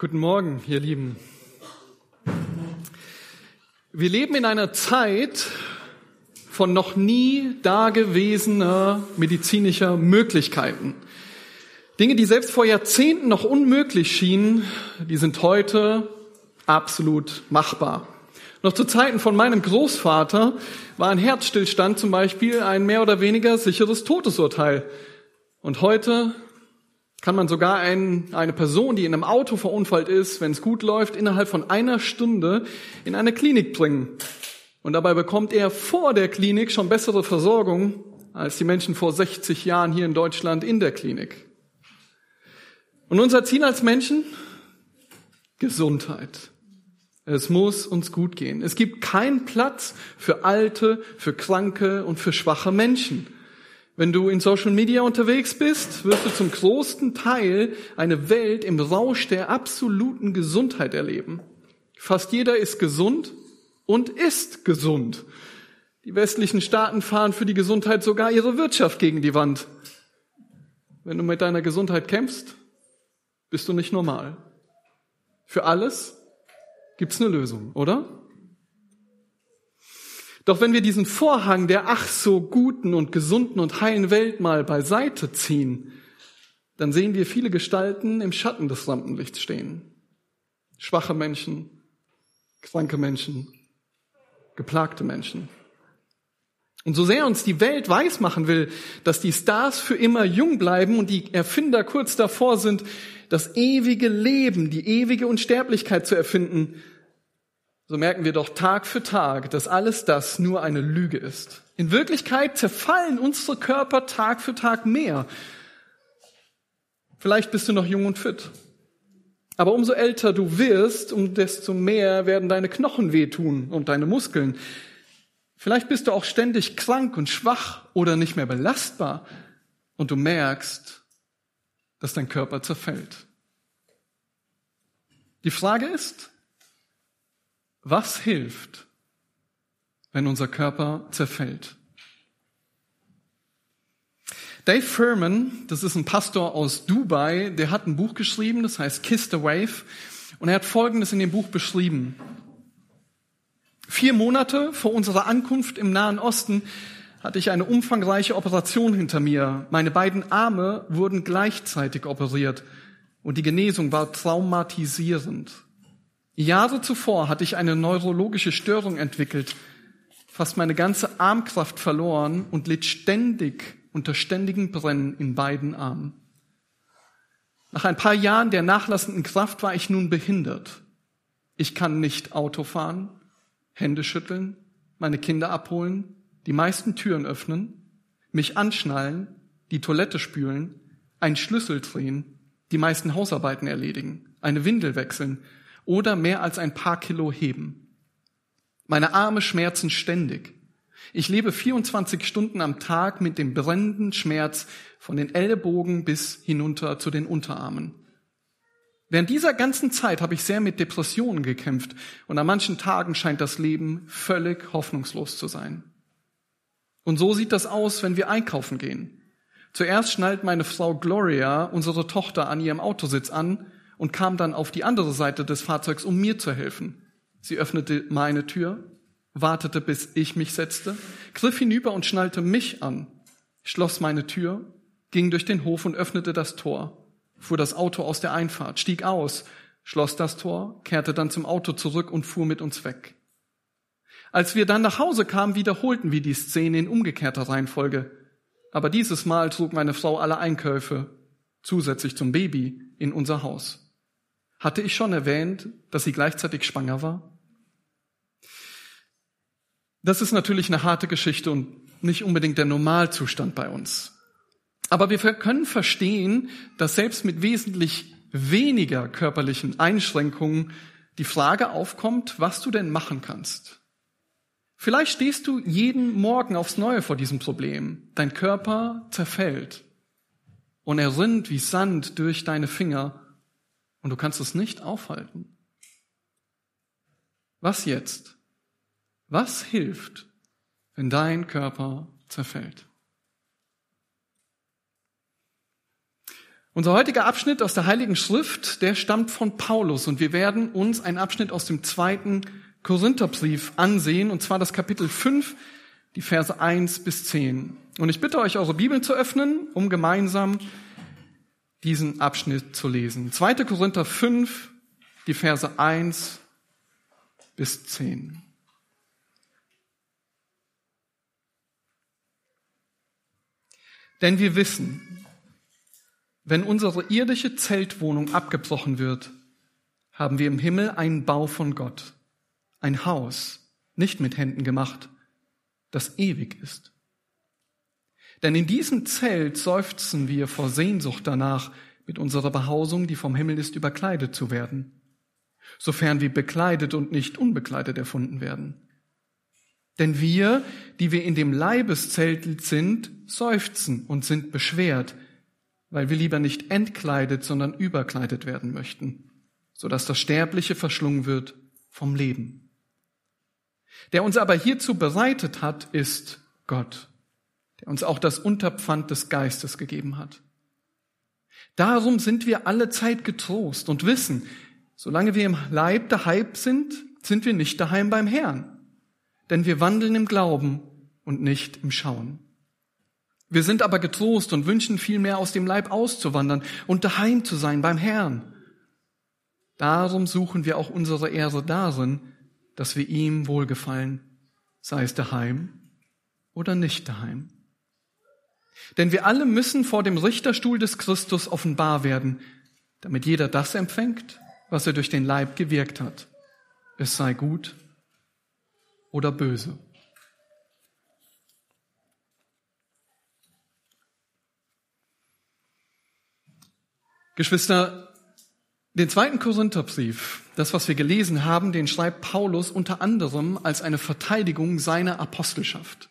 Guten Morgen, ihr Lieben. Wir leben in einer Zeit von noch nie dagewesener medizinischer Möglichkeiten. Dinge, die selbst vor Jahrzehnten noch unmöglich schienen, die sind heute absolut machbar. Noch zu Zeiten von meinem Großvater war ein Herzstillstand zum Beispiel ein mehr oder weniger sicheres Todesurteil. Und heute kann man sogar ein, eine Person, die in einem Auto verunfallt ist, wenn es gut läuft, innerhalb von einer Stunde in eine Klinik bringen. Und dabei bekommt er vor der Klinik schon bessere Versorgung als die Menschen vor 60 Jahren hier in Deutschland in der Klinik. Und unser Ziel als Menschen? Gesundheit. Es muss uns gut gehen. Es gibt keinen Platz für alte, für kranke und für schwache Menschen. Wenn du in Social Media unterwegs bist, wirst du zum größten Teil eine Welt im Rausch der absoluten Gesundheit erleben. Fast jeder ist gesund und ist gesund. Die westlichen Staaten fahren für die Gesundheit sogar ihre Wirtschaft gegen die Wand. Wenn du mit deiner Gesundheit kämpfst, bist du nicht normal. Für alles gibt's eine Lösung, oder? Doch wenn wir diesen Vorhang der ach so guten und gesunden und heilen Welt mal beiseite ziehen, dann sehen wir viele Gestalten im Schatten des Rampenlichts stehen. Schwache Menschen, kranke Menschen, geplagte Menschen. Und so sehr uns die Welt weismachen will, dass die Stars für immer jung bleiben und die Erfinder kurz davor sind, das ewige Leben, die ewige Unsterblichkeit zu erfinden, so merken wir doch Tag für Tag, dass alles das nur eine Lüge ist. In Wirklichkeit zerfallen unsere Körper Tag für Tag mehr. Vielleicht bist du noch jung und fit. Aber umso älter du wirst, um desto mehr werden deine Knochen wehtun und deine Muskeln. Vielleicht bist du auch ständig krank und schwach oder nicht mehr belastbar und du merkst, dass dein Körper zerfällt. Die Frage ist, was hilft, wenn unser Körper zerfällt? Dave Furman, das ist ein Pastor aus Dubai, der hat ein Buch geschrieben, das heißt Kiss the Wave. Und er hat Folgendes in dem Buch beschrieben. Vier Monate vor unserer Ankunft im Nahen Osten hatte ich eine umfangreiche Operation hinter mir. Meine beiden Arme wurden gleichzeitig operiert und die Genesung war traumatisierend. Jahre zuvor hatte ich eine neurologische Störung entwickelt, fast meine ganze Armkraft verloren und litt ständig unter ständigen Brennen in beiden Armen. Nach ein paar Jahren der nachlassenden Kraft war ich nun behindert. Ich kann nicht Auto fahren, Hände schütteln, meine Kinder abholen, die meisten Türen öffnen, mich anschnallen, die Toilette spülen, einen Schlüssel drehen, die meisten Hausarbeiten erledigen, eine Windel wechseln, oder mehr als ein paar Kilo heben. Meine Arme schmerzen ständig. Ich lebe 24 Stunden am Tag mit dem brennenden Schmerz von den Ellbogen bis hinunter zu den Unterarmen. Während dieser ganzen Zeit habe ich sehr mit Depressionen gekämpft und an manchen Tagen scheint das Leben völlig hoffnungslos zu sein. Und so sieht das aus, wenn wir einkaufen gehen. Zuerst schnallt meine Frau Gloria unsere Tochter an ihrem Autositz an und kam dann auf die andere Seite des Fahrzeugs, um mir zu helfen. Sie öffnete meine Tür, wartete, bis ich mich setzte, griff hinüber und schnallte mich an, schloss meine Tür, ging durch den Hof und öffnete das Tor, fuhr das Auto aus der Einfahrt, stieg aus, schloss das Tor, kehrte dann zum Auto zurück und fuhr mit uns weg. Als wir dann nach Hause kamen, wiederholten wir die Szene in umgekehrter Reihenfolge. Aber dieses Mal trug meine Frau alle Einkäufe zusätzlich zum Baby in unser Haus. Hatte ich schon erwähnt, dass sie gleichzeitig schwanger war? Das ist natürlich eine harte Geschichte und nicht unbedingt der Normalzustand bei uns. Aber wir können verstehen, dass selbst mit wesentlich weniger körperlichen Einschränkungen die Frage aufkommt, was du denn machen kannst. Vielleicht stehst du jeden Morgen aufs Neue vor diesem Problem. Dein Körper zerfällt und er rinnt wie Sand durch deine Finger und du kannst es nicht aufhalten. Was jetzt? Was hilft, wenn dein Körper zerfällt? Unser heutiger Abschnitt aus der Heiligen Schrift, der stammt von Paulus und wir werden uns einen Abschnitt aus dem zweiten Korintherbrief ansehen, und zwar das Kapitel 5, die Verse 1 bis 10. Und ich bitte euch, eure Bibeln zu öffnen, um gemeinsam diesen Abschnitt zu lesen. 2. Korinther 5, die Verse 1 bis 10. Denn wir wissen, wenn unsere irdische Zeltwohnung abgebrochen wird, haben wir im Himmel einen Bau von Gott, ein Haus, nicht mit Händen gemacht, das ewig ist. Denn in diesem Zelt seufzen wir vor Sehnsucht danach, mit unserer Behausung, die vom Himmel ist, überkleidet zu werden, sofern wir bekleidet und nicht unbekleidet erfunden werden. Denn wir, die wir in dem Leibeszelt sind, seufzen und sind beschwert, weil wir lieber nicht entkleidet, sondern überkleidet werden möchten, so dass das Sterbliche verschlungen wird vom Leben. Der uns aber hierzu bereitet hat, ist Gott, der uns auch das Unterpfand des Geistes gegeben hat. Darum sind wir alle Zeit getrost und wissen, solange wir im Leib daheim sind, sind wir nicht daheim beim Herrn. Denn wir wandeln im Glauben und nicht im Schauen. Wir sind aber getrost und wünschen vielmehr aus dem Leib auszuwandern und daheim zu sein beim Herrn. Darum suchen wir auch unsere Ehre darin, dass wir ihm wohlgefallen, sei es daheim oder nicht daheim. Denn wir alle müssen vor dem Richterstuhl des Christus offenbar werden, damit jeder das empfängt, was er durch den Leib gewirkt hat. Es sei gut oder böse. Geschwister, den zweiten Korintherbrief, das, was wir gelesen haben, den schreibt Paulus unter anderem als eine Verteidigung seiner Apostelschaft.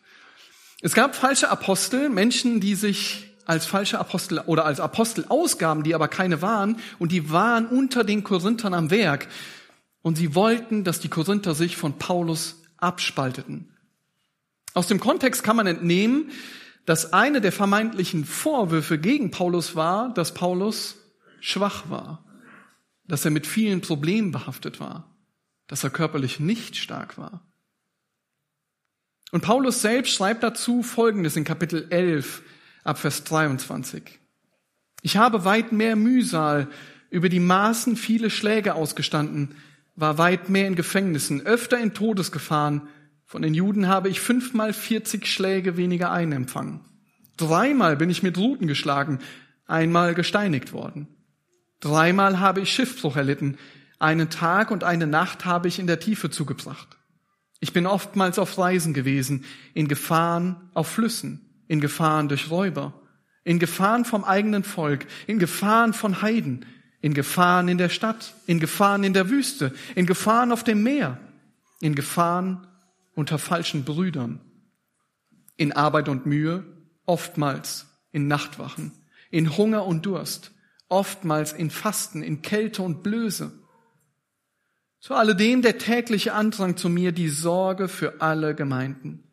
Es gab falsche Apostel, Menschen, die sich als falsche Apostel oder als Apostel ausgaben, die aber keine waren, und die waren unter den Korinthern am Werk. Und sie wollten, dass die Korinther sich von Paulus abspalteten. Aus dem Kontext kann man entnehmen, dass eine der vermeintlichen Vorwürfe gegen Paulus war, dass Paulus schwach war, dass er mit vielen Problemen behaftet war, dass er körperlich nicht stark war. Und Paulus selbst schreibt dazu Folgendes in Kapitel 11 ab Vers 23. Ich habe weit mehr Mühsal über die Maßen viele Schläge ausgestanden, war weit mehr in Gefängnissen, öfter in Todesgefahren. Von den Juden habe ich fünfmal vierzig Schläge weniger einempfangen. Dreimal bin ich mit Ruten geschlagen, einmal gesteinigt worden. Dreimal habe ich Schiffbruch erlitten, einen Tag und eine Nacht habe ich in der Tiefe zugebracht. Ich bin oftmals auf Reisen gewesen, in Gefahren auf Flüssen, in Gefahren durch Räuber, in Gefahren vom eigenen Volk, in Gefahren von Heiden, in Gefahren in der Stadt, in Gefahren in der Wüste, in Gefahren auf dem Meer, in Gefahren unter falschen Brüdern, in Arbeit und Mühe, oftmals in Nachtwachen, in Hunger und Durst, oftmals in Fasten, in Kälte und Blöße, zu alledem der tägliche Andrang zu mir, die Sorge für alle Gemeinden.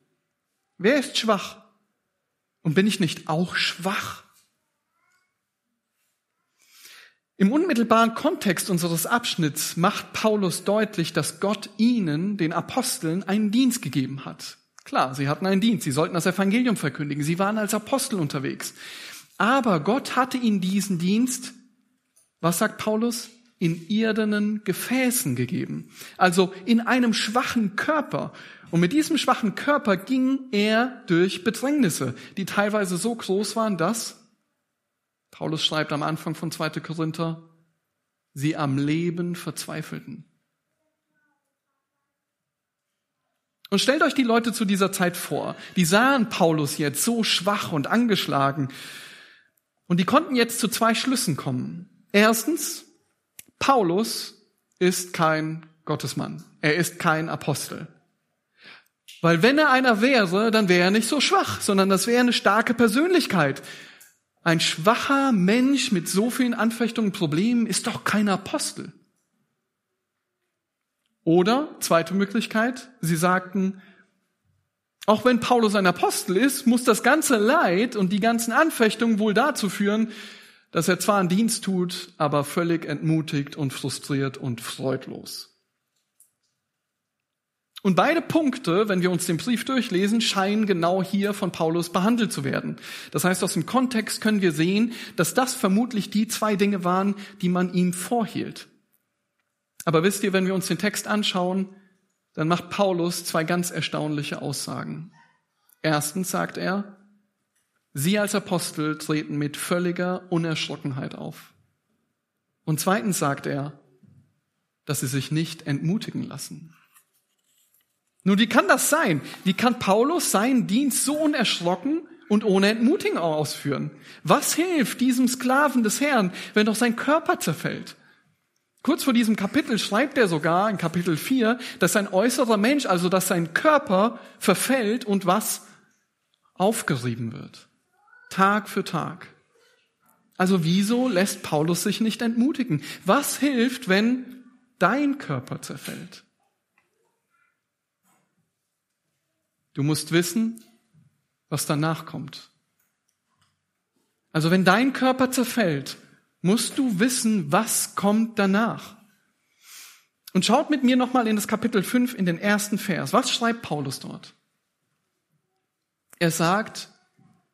Wer ist schwach? Und bin ich nicht auch schwach? Im unmittelbaren Kontext unseres Abschnitts macht Paulus deutlich, dass Gott ihnen, den Aposteln, einen Dienst gegeben hat. Klar, sie hatten einen Dienst, sie sollten das Evangelium verkündigen, sie waren als Apostel unterwegs. Aber Gott hatte ihnen diesen Dienst, was sagt Paulus, in irdenen Gefäßen gegeben, also in einem schwachen Körper. Und mit diesem schwachen Körper ging er durch Bedrängnisse, die teilweise so groß waren, dass, Paulus schreibt am Anfang von 2. Korinther, sie am Leben verzweifelten. Und stellt euch die Leute zu dieser Zeit vor. Die sahen Paulus jetzt so schwach und angeschlagen. Und die konnten jetzt zu zwei Schlüssen kommen. Erstens, Paulus ist kein Gottesmann. Er ist kein Apostel. Weil wenn er einer wäre, dann wäre er nicht so schwach, sondern das wäre eine starke Persönlichkeit. Ein schwacher Mensch mit so vielen Anfechtungen und Problemen ist doch kein Apostel. Oder, zweite Möglichkeit, sie sagten, auch wenn Paulus ein Apostel ist, muss das ganze Leid und die ganzen Anfechtungen wohl dazu führen, dass er zwar einen Dienst tut, aber völlig entmutigt und frustriert und freudlos. Und beide Punkte, wenn wir uns den Brief durchlesen, scheinen genau hier von Paulus behandelt zu werden. Das heißt, aus dem Kontext können wir sehen, dass das vermutlich die zwei Dinge waren, die man ihm vorhielt. Aber wisst ihr, wenn wir uns den Text anschauen, dann macht Paulus zwei ganz erstaunliche Aussagen. Erstens sagt er, Sie als Apostel treten mit völliger Unerschrockenheit auf. Und zweitens sagt er, dass sie sich nicht entmutigen lassen. Nun, wie kann das sein? Wie kann Paulus seinen Dienst so unerschrocken und ohne Entmutigung ausführen? Was hilft diesem Sklaven des Herrn, wenn doch sein Körper zerfällt? Kurz vor diesem Kapitel schreibt er sogar in Kapitel 4, dass sein äußerer Mensch, also dass sein Körper verfällt und was aufgerieben wird. Tag für Tag. Also wieso lässt Paulus sich nicht entmutigen? Was hilft, wenn dein Körper zerfällt? Du musst wissen, was danach kommt. Also wenn dein Körper zerfällt, musst du wissen, was kommt danach. Und schaut mit mir nochmal in das Kapitel 5 in den ersten Vers. Was schreibt Paulus dort? Er sagt,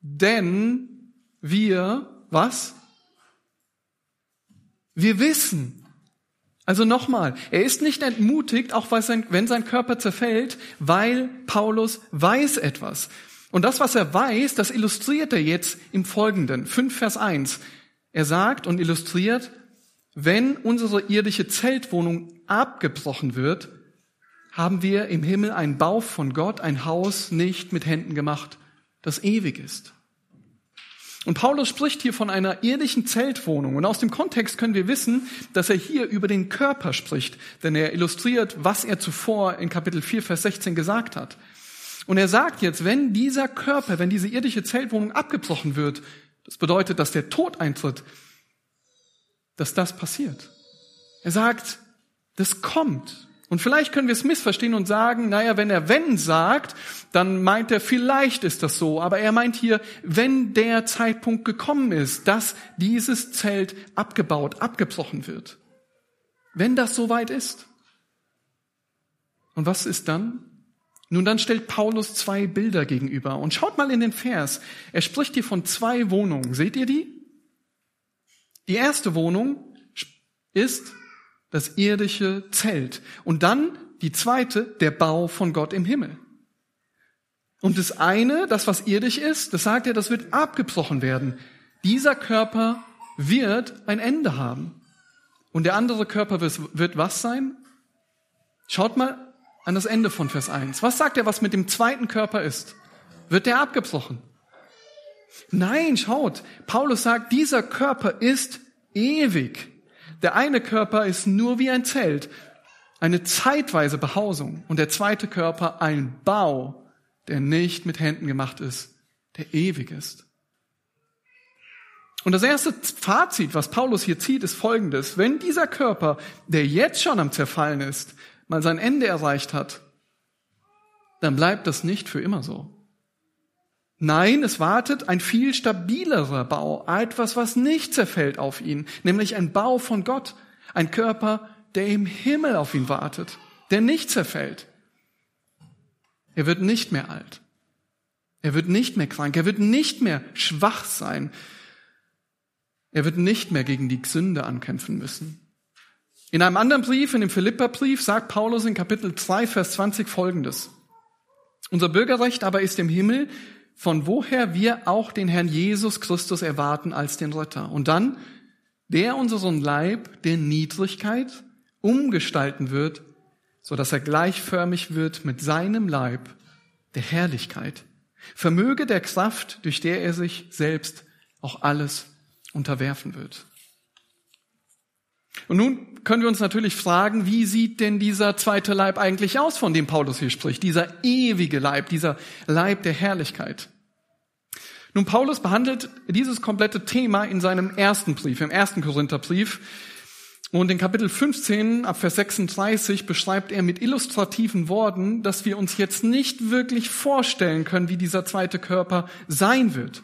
denn wir, was? Wir wissen, also nochmal, er ist nicht entmutigt, auch wenn sein Körper zerfällt, weil Paulus weiß etwas. Und das, was er weiß, das illustriert er jetzt im Folgenden. 5 Vers 1. Er sagt und illustriert, wenn unsere irdische Zeltwohnung abgebrochen wird, haben wir im Himmel einen Bau von Gott, ein Haus nicht mit Händen gemacht, das ewig ist. Und Paulus spricht hier von einer irdischen Zeltwohnung. Und aus dem Kontext können wir wissen, dass er hier über den Körper spricht. Denn er illustriert, was er zuvor in Kapitel 4, Vers 16 gesagt hat. Und er sagt jetzt, wenn dieser Körper, wenn diese irdische Zeltwohnung abgebrochen wird, das bedeutet, dass der Tod eintritt, dass das passiert. Er sagt, das kommt. Und vielleicht können wir es missverstehen und sagen, naja, wenn er wenn sagt, dann meint er, vielleicht ist das so. Aber er meint hier, wenn der Zeitpunkt gekommen ist, dass dieses Zelt abgebaut, abgebrochen wird. Wenn das soweit ist. Und was ist dann? Nun, dann stellt Paulus zwei Bilder gegenüber. Und schaut mal in den Vers. Er spricht hier von zwei Wohnungen. Seht ihr die? Die erste Wohnung ist das irdische Zelt. Und dann die zweite, der Bau von Gott im Himmel. Und das eine, das was irdisch ist, das sagt er, das wird abgebrochen werden. Dieser Körper wird ein Ende haben. Und der andere Körper wird was sein? Schaut mal an das Ende von Vers 1. Was sagt er, was mit dem zweiten Körper ist? Wird der abgebrochen? Nein, schaut. Paulus sagt, dieser Körper ist ewig. Der eine Körper ist nur wie ein Zelt, eine zeitweise Behausung und der zweite Körper ein Bau, der nicht mit Händen gemacht ist, der ewig ist. Und das erste Fazit, was Paulus hier zieht, ist folgendes. Wenn dieser Körper, der jetzt schon am Zerfallen ist, mal sein Ende erreicht hat, dann bleibt das nicht für immer so. Nein, es wartet ein viel stabilerer Bau, etwas, was nicht zerfällt auf ihn, nämlich ein Bau von Gott, ein Körper, der im Himmel auf ihn wartet, der nicht zerfällt. Er wird nicht mehr alt. Er wird nicht mehr krank. Er wird nicht mehr schwach sein. Er wird nicht mehr gegen die Sünde ankämpfen müssen. In einem anderen Brief, in dem Philipperbrief, sagt Paulus in Kapitel 2, Vers 20 folgendes. Unser Bürgerrecht aber ist im Himmel, von woher wir auch den Herrn Jesus Christus erwarten als den Retter. Und dann, der unseren Leib der Niedrigkeit umgestalten wird, so dass er gleichförmig wird mit seinem Leib der Herrlichkeit. Vermöge der Kraft, durch der er sich selbst auch alles unterwerfen wird. Und nun können wir uns natürlich fragen, wie sieht denn dieser zweite Leib eigentlich aus, von dem Paulus hier spricht? Dieser ewige Leib, dieser Leib der Herrlichkeit. Nun, Paulus behandelt dieses komplette Thema in seinem ersten Brief, im ersten Korintherbrief. Und in Kapitel 15 ab Vers 36 beschreibt er mit illustrativen Worten, dass wir uns jetzt nicht wirklich vorstellen können, wie dieser zweite Körper sein wird.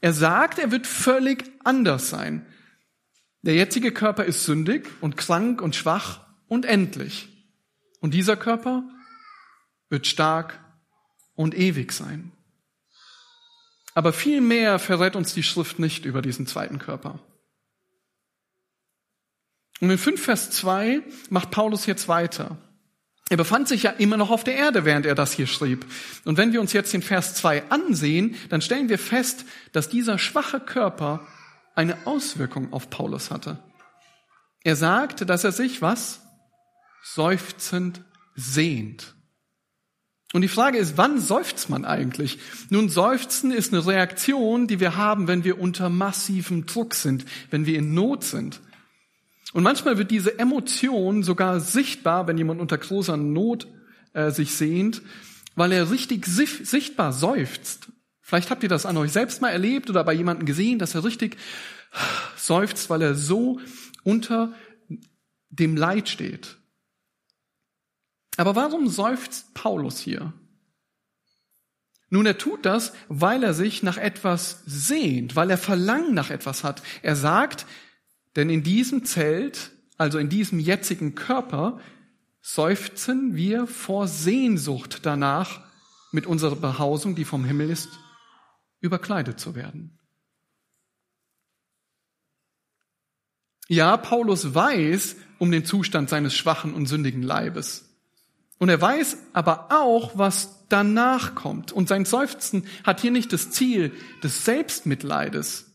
Er sagt, er wird völlig anders sein. Der jetzige Körper ist sündig und krank und schwach und endlich. Und dieser Körper wird stark und ewig sein. Aber viel mehr verrät uns die Schrift nicht über diesen zweiten Körper. Und in 5 Vers 2 macht Paulus jetzt weiter. Er befand sich ja immer noch auf der Erde, während er das hier schrieb. Und wenn wir uns jetzt den Vers 2 ansehen, dann stellen wir fest, dass dieser schwache Körper eine Auswirkung auf Paulus hatte. Er sagt, dass er sich was? Seufzend sehnt. Und die Frage ist, wann seufzt man eigentlich? Nun, seufzen ist eine Reaktion, die wir haben, wenn wir unter massivem Druck sind, wenn wir in Not sind. Und manchmal wird diese Emotion sogar sichtbar, wenn jemand unter großer Not äh, sich sehnt, weil er richtig sichtbar seufzt. Vielleicht habt ihr das an euch selbst mal erlebt oder bei jemandem gesehen, dass er richtig seufzt, weil er so unter dem Leid steht. Aber warum seufzt Paulus hier? Nun, er tut das, weil er sich nach etwas sehnt, weil er Verlangen nach etwas hat. Er sagt, denn in diesem Zelt, also in diesem jetzigen Körper, seufzen wir vor Sehnsucht danach, mit unserer Behausung, die vom Himmel ist, überkleidet zu werden. Ja, Paulus weiß um den Zustand seines schwachen und sündigen Leibes. Und er weiß aber auch, was danach kommt. Und sein Seufzen hat hier nicht das Ziel des Selbstmitleides,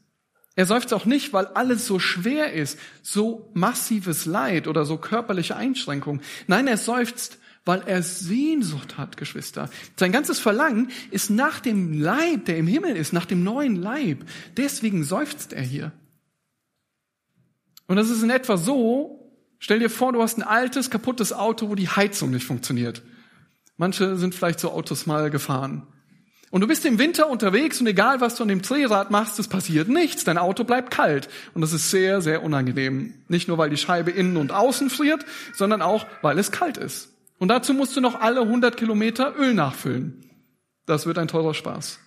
er seufzt auch nicht, weil alles so schwer ist, so massives Leid oder so körperliche Einschränkungen. Nein, er seufzt, weil er Sehnsucht hat, Geschwister. Sein ganzes Verlangen ist nach dem Leib, der im Himmel ist, nach dem neuen Leib. Deswegen seufzt er hier. Und das ist in etwa so, stell dir vor, du hast ein altes, kaputtes Auto, wo die Heizung nicht funktioniert. Manche sind vielleicht so Autos mal gefahren. Und du bist im Winter unterwegs und egal was du an dem Drehrad machst, es passiert nichts. Dein Auto bleibt kalt. Und das ist sehr, sehr unangenehm. Nicht nur, weil die Scheibe innen und außen friert, sondern auch, weil es kalt ist. Und dazu musst du noch alle 100 Kilometer Öl nachfüllen. Das wird ein teurer Spaß.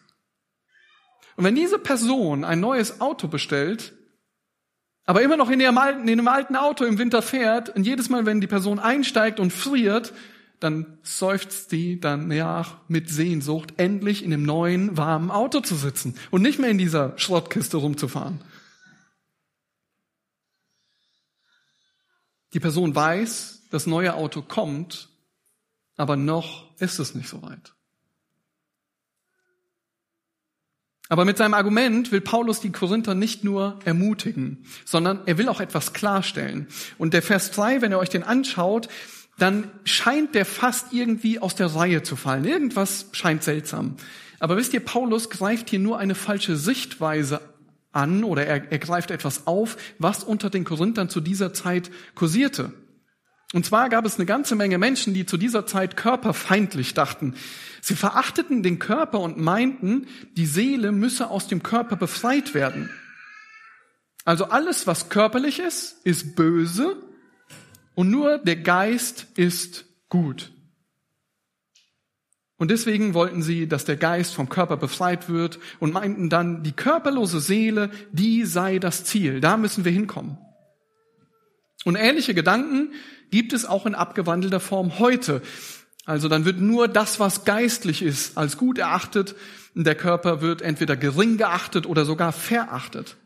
Und wenn diese Person ein neues Auto bestellt, aber immer noch in einem alten Auto im Winter fährt, und jedes Mal, wenn die Person einsteigt und friert, dann seufzt die danach mit Sehnsucht, endlich in einem neuen, warmen Auto zu sitzen und nicht mehr in dieser Schrottkiste rumzufahren. Die Person weiß, das neue Auto kommt, aber noch ist es nicht so weit. Aber mit seinem Argument will Paulus die Korinther nicht nur ermutigen, sondern er will auch etwas klarstellen. Und der Vers 3, wenn ihr euch den anschaut, dann scheint der fast irgendwie aus der Reihe zu fallen. Irgendwas scheint seltsam. Aber wisst ihr, Paulus greift hier nur eine falsche Sichtweise an oder er, er greift etwas auf, was unter den Korinthern zu dieser Zeit kursierte. Und zwar gab es eine ganze Menge Menschen, die zu dieser Zeit körperfeindlich dachten. Sie verachteten den Körper und meinten, die Seele müsse aus dem Körper befreit werden. Also alles, was körperlich ist, ist böse und nur der Geist ist gut. Und deswegen wollten sie, dass der Geist vom Körper befreit wird und meinten dann, die körperlose Seele, die sei das Ziel. Da müssen wir hinkommen. Und ähnliche Gedanken gibt es auch in abgewandelter Form heute. Also dann wird nur das, was geistlich ist, als gut erachtet. Der Körper wird entweder gering geachtet oder sogar verachtet.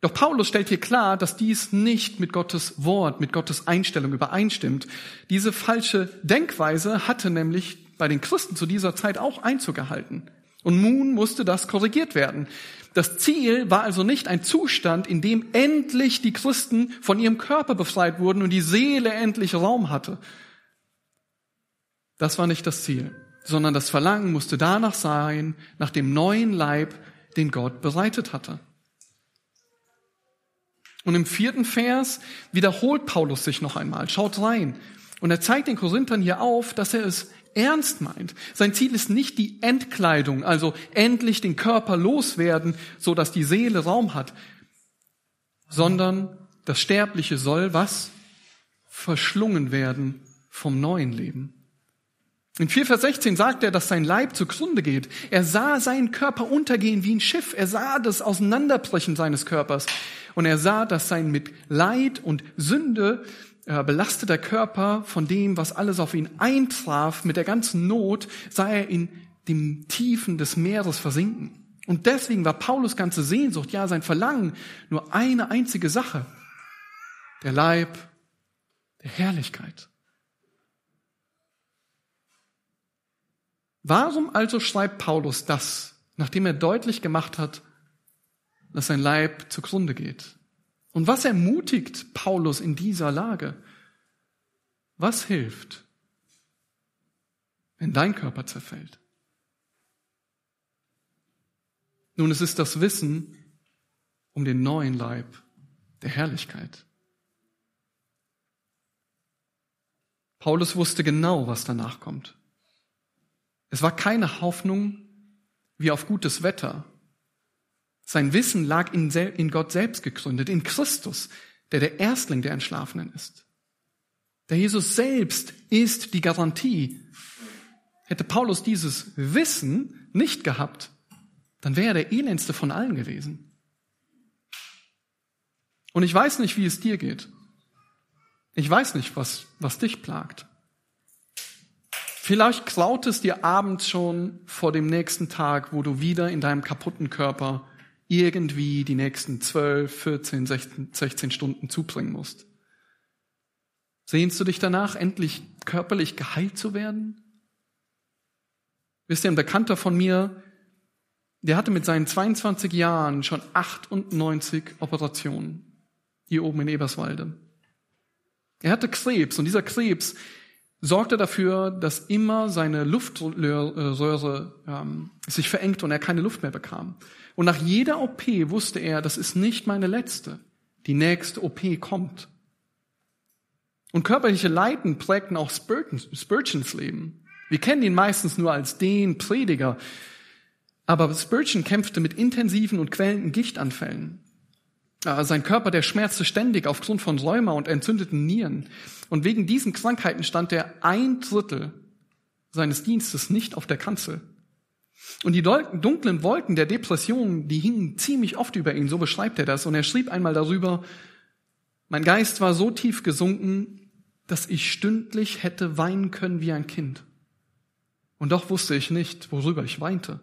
Doch Paulus stellt hier klar, dass dies nicht mit Gottes Wort, mit Gottes Einstellung übereinstimmt. Diese falsche Denkweise hatte nämlich bei den Christen zu dieser Zeit auch Einzug gehalten. Und nun musste das korrigiert werden. Das Ziel war also nicht ein Zustand, in dem endlich die Christen von ihrem Körper befreit wurden und die Seele endlich Raum hatte. Das war nicht das Ziel, sondern das Verlangen musste danach sein, nach dem neuen Leib, den Gott bereitet hatte. Und im vierten Vers wiederholt Paulus sich noch einmal. Schaut rein. Und er zeigt den Korinthern hier auf, dass er es ernst meint. Sein Ziel ist nicht die Entkleidung, also endlich den Körper loswerden, so dass die Seele Raum hat, sondern das Sterbliche soll was? Verschlungen werden vom neuen Leben. In 4 Vers 16 sagt er, dass sein Leib zugrunde geht. Er sah seinen Körper untergehen wie ein Schiff. Er sah das Auseinanderbrechen seines Körpers. Und er sah, dass sein mit Leid und Sünde äh, belasteter Körper von dem, was alles auf ihn eintraf, mit der ganzen Not, sah er in dem Tiefen des Meeres versinken. Und deswegen war Paulus ganze Sehnsucht, ja sein Verlangen, nur eine einzige Sache. Der Leib der Herrlichkeit. Warum also schreibt Paulus das, nachdem er deutlich gemacht hat, dass sein Leib zugrunde geht? Und was ermutigt Paulus in dieser Lage? Was hilft, wenn dein Körper zerfällt? Nun, es ist das Wissen um den neuen Leib der Herrlichkeit. Paulus wusste genau, was danach kommt. Es war keine Hoffnung wie auf gutes Wetter. Sein Wissen lag in, in Gott selbst gegründet, in Christus, der der Erstling der Entschlafenen ist. Der Jesus selbst ist die Garantie. Hätte Paulus dieses Wissen nicht gehabt, dann wäre er der elendste von allen gewesen. Und ich weiß nicht, wie es dir geht. Ich weiß nicht, was, was dich plagt. Vielleicht klaut es dir abends schon vor dem nächsten Tag, wo du wieder in deinem kaputten Körper irgendwie die nächsten 12, 14, 16, 16 Stunden zubringen musst. Sehnst du dich danach, endlich körperlich geheilt zu werden? Wisst ihr, ein Bekannter von mir, der hatte mit seinen 22 Jahren schon 98 Operationen hier oben in Eberswalde. Er hatte Krebs und dieser Krebs sorgte dafür, dass immer seine Luftröhre ähm, sich verengt und er keine Luft mehr bekam. Und nach jeder OP wusste er, das ist nicht meine letzte. Die nächste OP kommt. Und körperliche Leiden prägten auch Spurgeons Leben. Wir kennen ihn meistens nur als den Prediger. Aber Spurgeon kämpfte mit intensiven und quälenden Gichtanfällen. Äh, sein Körper, der schmerzte ständig aufgrund von Rheuma und entzündeten Nieren. Und wegen diesen Krankheiten stand er ein Drittel seines Dienstes nicht auf der Kanzel. Und die dunklen Wolken der Depression, die hingen ziemlich oft über ihn, so beschreibt er das. Und er schrieb einmal darüber, mein Geist war so tief gesunken, dass ich stündlich hätte weinen können wie ein Kind. Und doch wusste ich nicht, worüber ich weinte.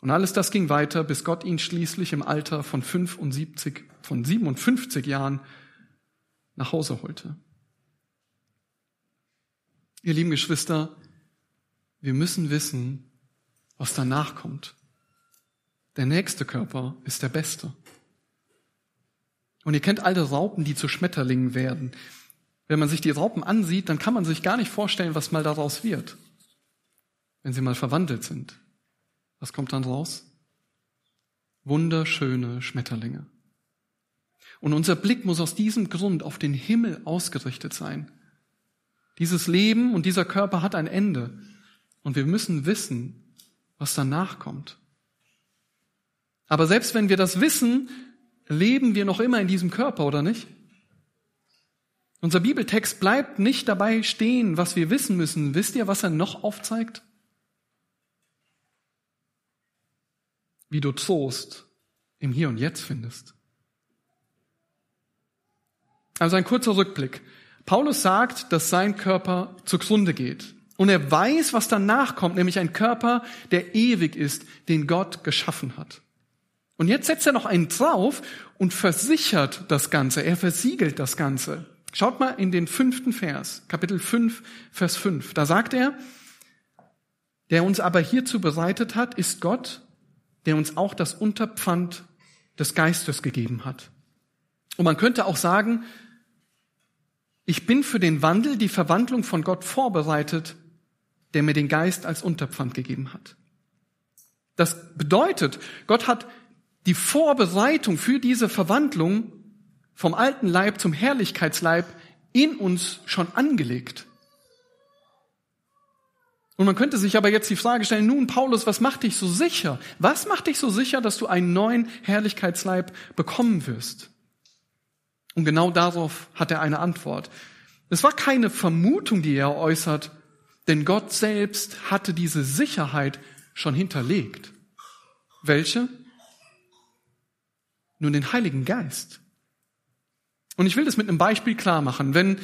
Und alles das ging weiter, bis Gott ihn schließlich im Alter von 75, von 57 Jahren nach Hause holte. Ihr lieben Geschwister, wir müssen wissen, was danach kommt. Der nächste Körper ist der beste. Und ihr kennt alle Raupen, die zu Schmetterlingen werden. Wenn man sich die Raupen ansieht, dann kann man sich gar nicht vorstellen, was mal daraus wird, wenn sie mal verwandelt sind. Was kommt dann raus? Wunderschöne Schmetterlinge. Und unser Blick muss aus diesem Grund auf den Himmel ausgerichtet sein. Dieses Leben und dieser Körper hat ein Ende. Und wir müssen wissen, was danach kommt. Aber selbst wenn wir das wissen, leben wir noch immer in diesem Körper, oder nicht? Unser Bibeltext bleibt nicht dabei stehen, was wir wissen müssen. Wisst ihr, was er noch aufzeigt? Wie du Trost im Hier und Jetzt findest. Also ein kurzer Rückblick. Paulus sagt, dass sein Körper zugrunde geht. Und er weiß, was danach kommt, nämlich ein Körper, der ewig ist, den Gott geschaffen hat. Und jetzt setzt er noch einen drauf und versichert das Ganze. Er versiegelt das Ganze. Schaut mal in den fünften Vers, Kapitel 5, Vers 5. Da sagt er, der uns aber hierzu bereitet hat, ist Gott, der uns auch das Unterpfand des Geistes gegeben hat. Und man könnte auch sagen, ich bin für den Wandel, die Verwandlung von Gott vorbereitet, der mir den Geist als Unterpfand gegeben hat. Das bedeutet, Gott hat die Vorbereitung für diese Verwandlung vom alten Leib zum Herrlichkeitsleib in uns schon angelegt. Und man könnte sich aber jetzt die Frage stellen, nun Paulus, was macht dich so sicher? Was macht dich so sicher, dass du einen neuen Herrlichkeitsleib bekommen wirst? Und genau darauf hat er eine Antwort. Es war keine Vermutung, die er äußert, denn Gott selbst hatte diese Sicherheit schon hinterlegt. Welche? Nun den Heiligen Geist. Und ich will das mit einem Beispiel klar machen. Wenn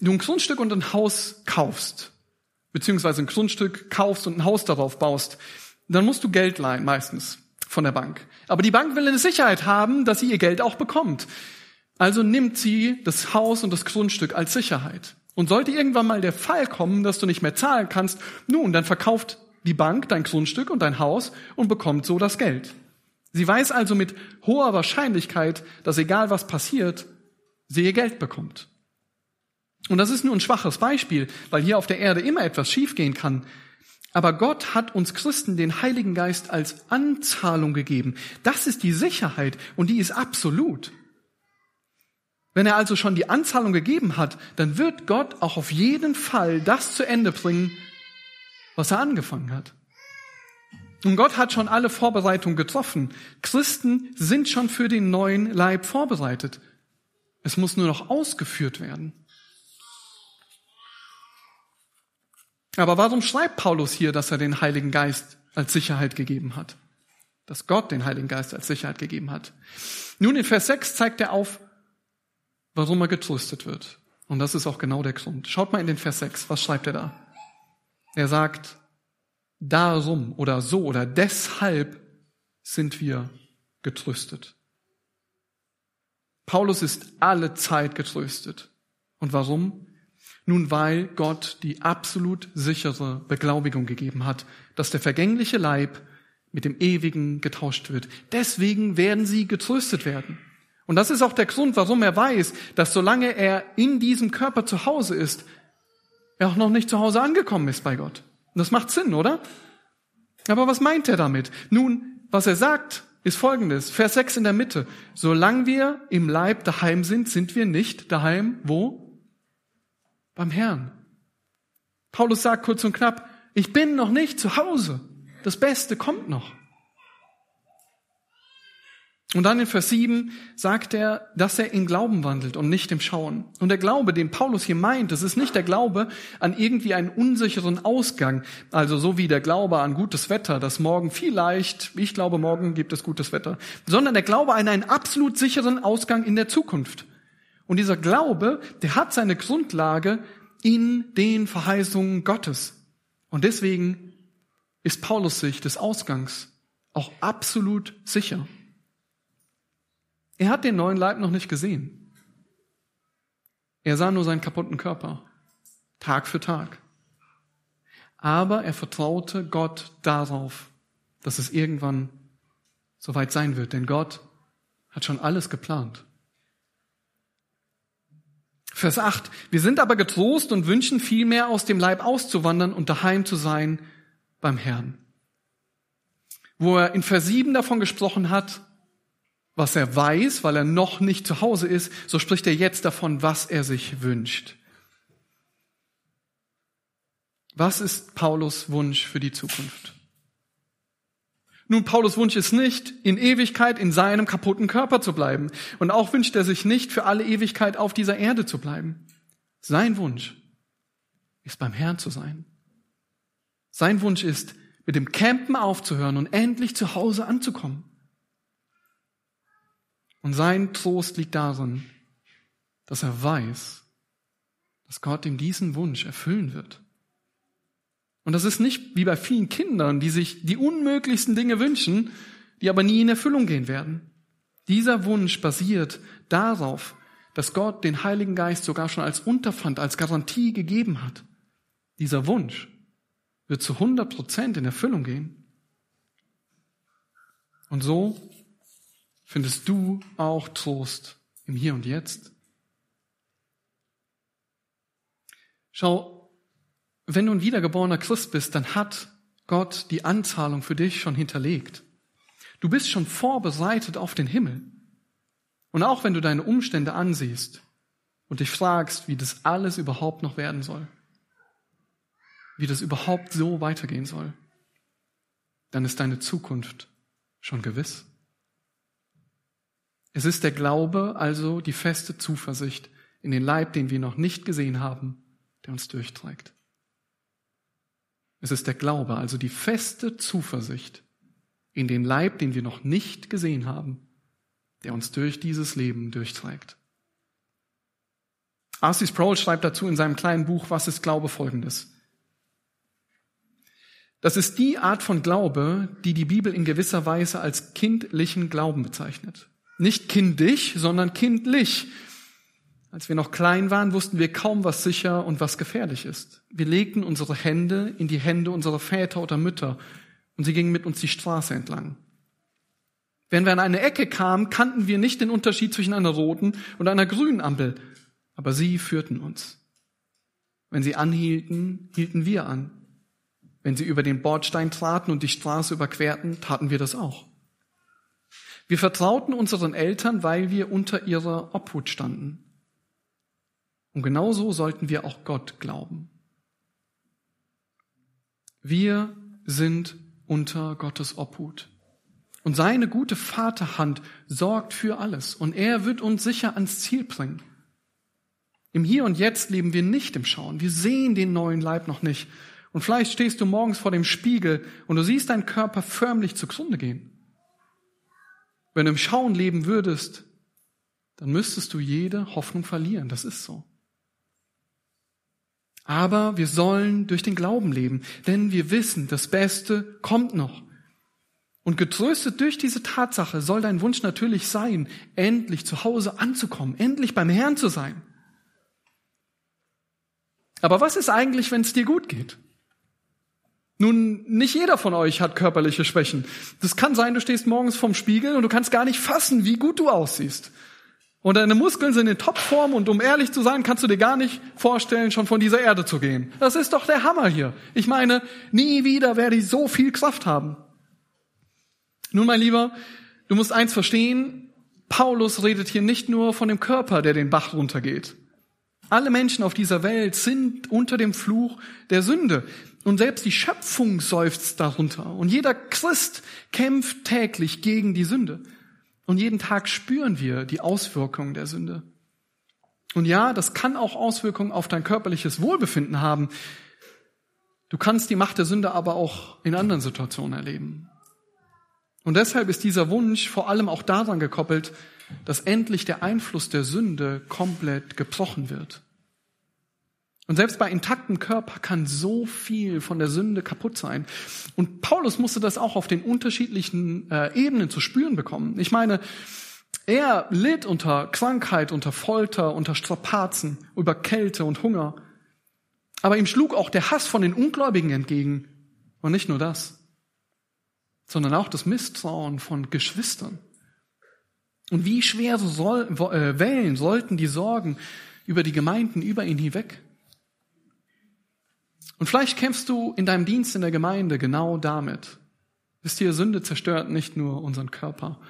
du ein Grundstück und ein Haus kaufst, beziehungsweise ein Grundstück kaufst und ein Haus darauf baust, dann musst du Geld leihen, meistens von der Bank. Aber die Bank will eine Sicherheit haben, dass sie ihr Geld auch bekommt. Also nimmt sie das Haus und das Grundstück als Sicherheit. Und sollte irgendwann mal der Fall kommen, dass du nicht mehr zahlen kannst, nun, dann verkauft die Bank dein Grundstück und dein Haus und bekommt so das Geld. Sie weiß also mit hoher Wahrscheinlichkeit, dass egal was passiert, sie ihr Geld bekommt. Und das ist nur ein schwaches Beispiel, weil hier auf der Erde immer etwas schiefgehen kann. Aber Gott hat uns Christen den Heiligen Geist als Anzahlung gegeben. Das ist die Sicherheit und die ist absolut. Wenn er also schon die Anzahlung gegeben hat, dann wird Gott auch auf jeden Fall das zu Ende bringen, was er angefangen hat. Und Gott hat schon alle Vorbereitungen getroffen. Christen sind schon für den neuen Leib vorbereitet. Es muss nur noch ausgeführt werden. Aber warum schreibt Paulus hier, dass er den Heiligen Geist als Sicherheit gegeben hat? Dass Gott den Heiligen Geist als Sicherheit gegeben hat. Nun, in Vers 6 zeigt er auf, warum er getröstet wird. Und das ist auch genau der Grund. Schaut mal in den Vers 6. Was schreibt er da? Er sagt, darum oder so oder deshalb sind wir getröstet. Paulus ist alle Zeit getröstet. Und warum? Nun, weil Gott die absolut sichere Beglaubigung gegeben hat, dass der vergängliche Leib mit dem ewigen getauscht wird. Deswegen werden sie getröstet werden. Und das ist auch der Grund, warum er weiß, dass solange er in diesem Körper zu Hause ist, er auch noch nicht zu Hause angekommen ist bei Gott. Und das macht Sinn, oder? Aber was meint er damit? Nun, was er sagt, ist folgendes. Vers 6 in der Mitte. Solange wir im Leib daheim sind, sind wir nicht daheim, wo? Beim Herrn. Paulus sagt kurz und knapp, ich bin noch nicht zu Hause. Das Beste kommt noch. Und dann in Vers 7 sagt er, dass er in Glauben wandelt und nicht im Schauen. Und der Glaube, den Paulus hier meint, das ist nicht der Glaube an irgendwie einen unsicheren Ausgang, also so wie der Glaube an gutes Wetter, dass morgen vielleicht, ich glaube, morgen gibt es gutes Wetter, sondern der Glaube an einen absolut sicheren Ausgang in der Zukunft. Und dieser Glaube, der hat seine Grundlage in den Verheißungen Gottes. Und deswegen ist Paulus sich des Ausgangs auch absolut sicher. Er hat den neuen Leib noch nicht gesehen. Er sah nur seinen kaputten Körper, Tag für Tag. Aber er vertraute Gott darauf, dass es irgendwann soweit sein wird, denn Gott hat schon alles geplant. Vers 8. Wir sind aber getrost und wünschen vielmehr aus dem Leib auszuwandern und daheim zu sein beim Herrn. Wo er in Vers 7 davon gesprochen hat, was er weiß, weil er noch nicht zu Hause ist, so spricht er jetzt davon, was er sich wünscht. Was ist Paulus Wunsch für die Zukunft? Nun, Paulus Wunsch ist nicht, in Ewigkeit in seinem kaputten Körper zu bleiben. Und auch wünscht er sich nicht, für alle Ewigkeit auf dieser Erde zu bleiben. Sein Wunsch ist, beim Herrn zu sein. Sein Wunsch ist, mit dem Campen aufzuhören und endlich zu Hause anzukommen. Und sein Trost liegt darin, dass er weiß, dass Gott ihm diesen Wunsch erfüllen wird. Und das ist nicht wie bei vielen Kindern, die sich die unmöglichsten Dinge wünschen, die aber nie in Erfüllung gehen werden. Dieser Wunsch basiert darauf, dass Gott den Heiligen Geist sogar schon als Unterpfand, als Garantie gegeben hat. Dieser Wunsch wird zu 100 Prozent in Erfüllung gehen. Und so findest du auch Trost im Hier und Jetzt. Schau, wenn du ein wiedergeborener Christ bist, dann hat Gott die Anzahlung für dich schon hinterlegt. Du bist schon vorbereitet auf den Himmel. Und auch wenn du deine Umstände ansiehst und dich fragst, wie das alles überhaupt noch werden soll, wie das überhaupt so weitergehen soll, dann ist deine Zukunft schon gewiss. Es ist der Glaube, also die feste Zuversicht in den Leib, den wir noch nicht gesehen haben, der uns durchträgt. Es ist der Glaube, also die feste Zuversicht in den Leib, den wir noch nicht gesehen haben, der uns durch dieses Leben durchträgt. R.C. Sproul schreibt dazu in seinem kleinen Buch Was ist Glaube folgendes. Das ist die Art von Glaube, die die Bibel in gewisser Weise als kindlichen Glauben bezeichnet. Nicht kindisch, sondern kindlich. Als wir noch klein waren, wussten wir kaum, was sicher und was gefährlich ist. Wir legten unsere Hände in die Hände unserer Väter oder Mütter und sie gingen mit uns die Straße entlang. Wenn wir an eine Ecke kamen, kannten wir nicht den Unterschied zwischen einer roten und einer grünen Ampel, aber sie führten uns. Wenn sie anhielten, hielten wir an. Wenn sie über den Bordstein traten und die Straße überquerten, taten wir das auch. Wir vertrauten unseren Eltern, weil wir unter ihrer Obhut standen. Und genauso sollten wir auch Gott glauben. Wir sind unter Gottes Obhut. Und seine gute Vaterhand sorgt für alles. Und er wird uns sicher ans Ziel bringen. Im Hier und Jetzt leben wir nicht im Schauen. Wir sehen den neuen Leib noch nicht. Und vielleicht stehst du morgens vor dem Spiegel und du siehst deinen Körper förmlich zugrunde gehen. Wenn du im Schauen leben würdest, dann müsstest du jede Hoffnung verlieren. Das ist so. Aber wir sollen durch den Glauben leben, denn wir wissen, das Beste kommt noch. Und getröstet durch diese Tatsache soll dein Wunsch natürlich sein, endlich zu Hause anzukommen, endlich beim Herrn zu sein. Aber was ist eigentlich, wenn es dir gut geht? Nun, nicht jeder von euch hat körperliche Schwächen. Das kann sein, du stehst morgens vorm Spiegel und du kannst gar nicht fassen, wie gut du aussiehst. Und deine Muskeln sind in Topform und um ehrlich zu sein, kannst du dir gar nicht vorstellen, schon von dieser Erde zu gehen. Das ist doch der Hammer hier. Ich meine, nie wieder werde ich so viel Kraft haben. Nun, mein Lieber, du musst eins verstehen, Paulus redet hier nicht nur von dem Körper, der den Bach runtergeht. Alle Menschen auf dieser Welt sind unter dem Fluch der Sünde. Und selbst die Schöpfung seufzt darunter. Und jeder Christ kämpft täglich gegen die Sünde. Und jeden Tag spüren wir die Auswirkungen der Sünde. Und ja, das kann auch Auswirkungen auf dein körperliches Wohlbefinden haben. Du kannst die Macht der Sünde aber auch in anderen Situationen erleben. Und deshalb ist dieser Wunsch vor allem auch daran gekoppelt, dass endlich der Einfluss der Sünde komplett gebrochen wird. Und selbst bei intaktem Körper kann so viel von der Sünde kaputt sein. Und Paulus musste das auch auf den unterschiedlichen äh, Ebenen zu spüren bekommen. Ich meine, er litt unter Krankheit, unter Folter, unter Strapazen, über Kälte und Hunger. Aber ihm schlug auch der Hass von den Ungläubigen entgegen. Und nicht nur das, sondern auch das Misstrauen von Geschwistern. Und wie schwer soll, äh, Wellen sollten die Sorgen über die Gemeinden über ihn hinweg? Und vielleicht kämpfst du in deinem Dienst in der Gemeinde genau damit. Wisst ihr, Sünde zerstört nicht nur unseren Körper.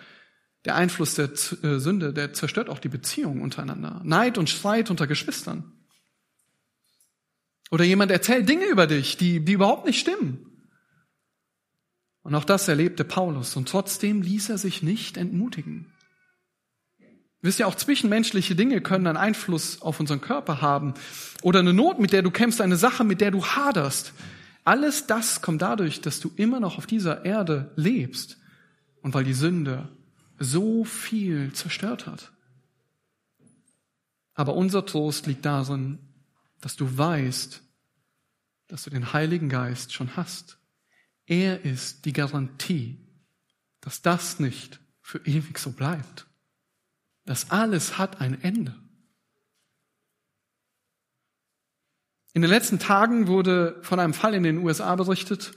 Der Einfluss der äh, Sünde, der zerstört auch die Beziehung untereinander. Neid und Streit unter Geschwistern. Oder jemand erzählt Dinge über dich, die, die überhaupt nicht stimmen. Und auch das erlebte Paulus. Und trotzdem ließ er sich nicht entmutigen. Wisst ihr, auch zwischenmenschliche Dinge können einen Einfluss auf unseren Körper haben. Oder eine Not, mit der du kämpfst, eine Sache, mit der du haderst. Alles das kommt dadurch, dass du immer noch auf dieser Erde lebst und weil die Sünde so viel zerstört hat. Aber unser Trost liegt darin, dass du weißt, dass du den Heiligen Geist schon hast. Er ist die Garantie, dass das nicht für ewig so bleibt. Das alles hat ein Ende. In den letzten Tagen wurde von einem Fall in den USA berichtet.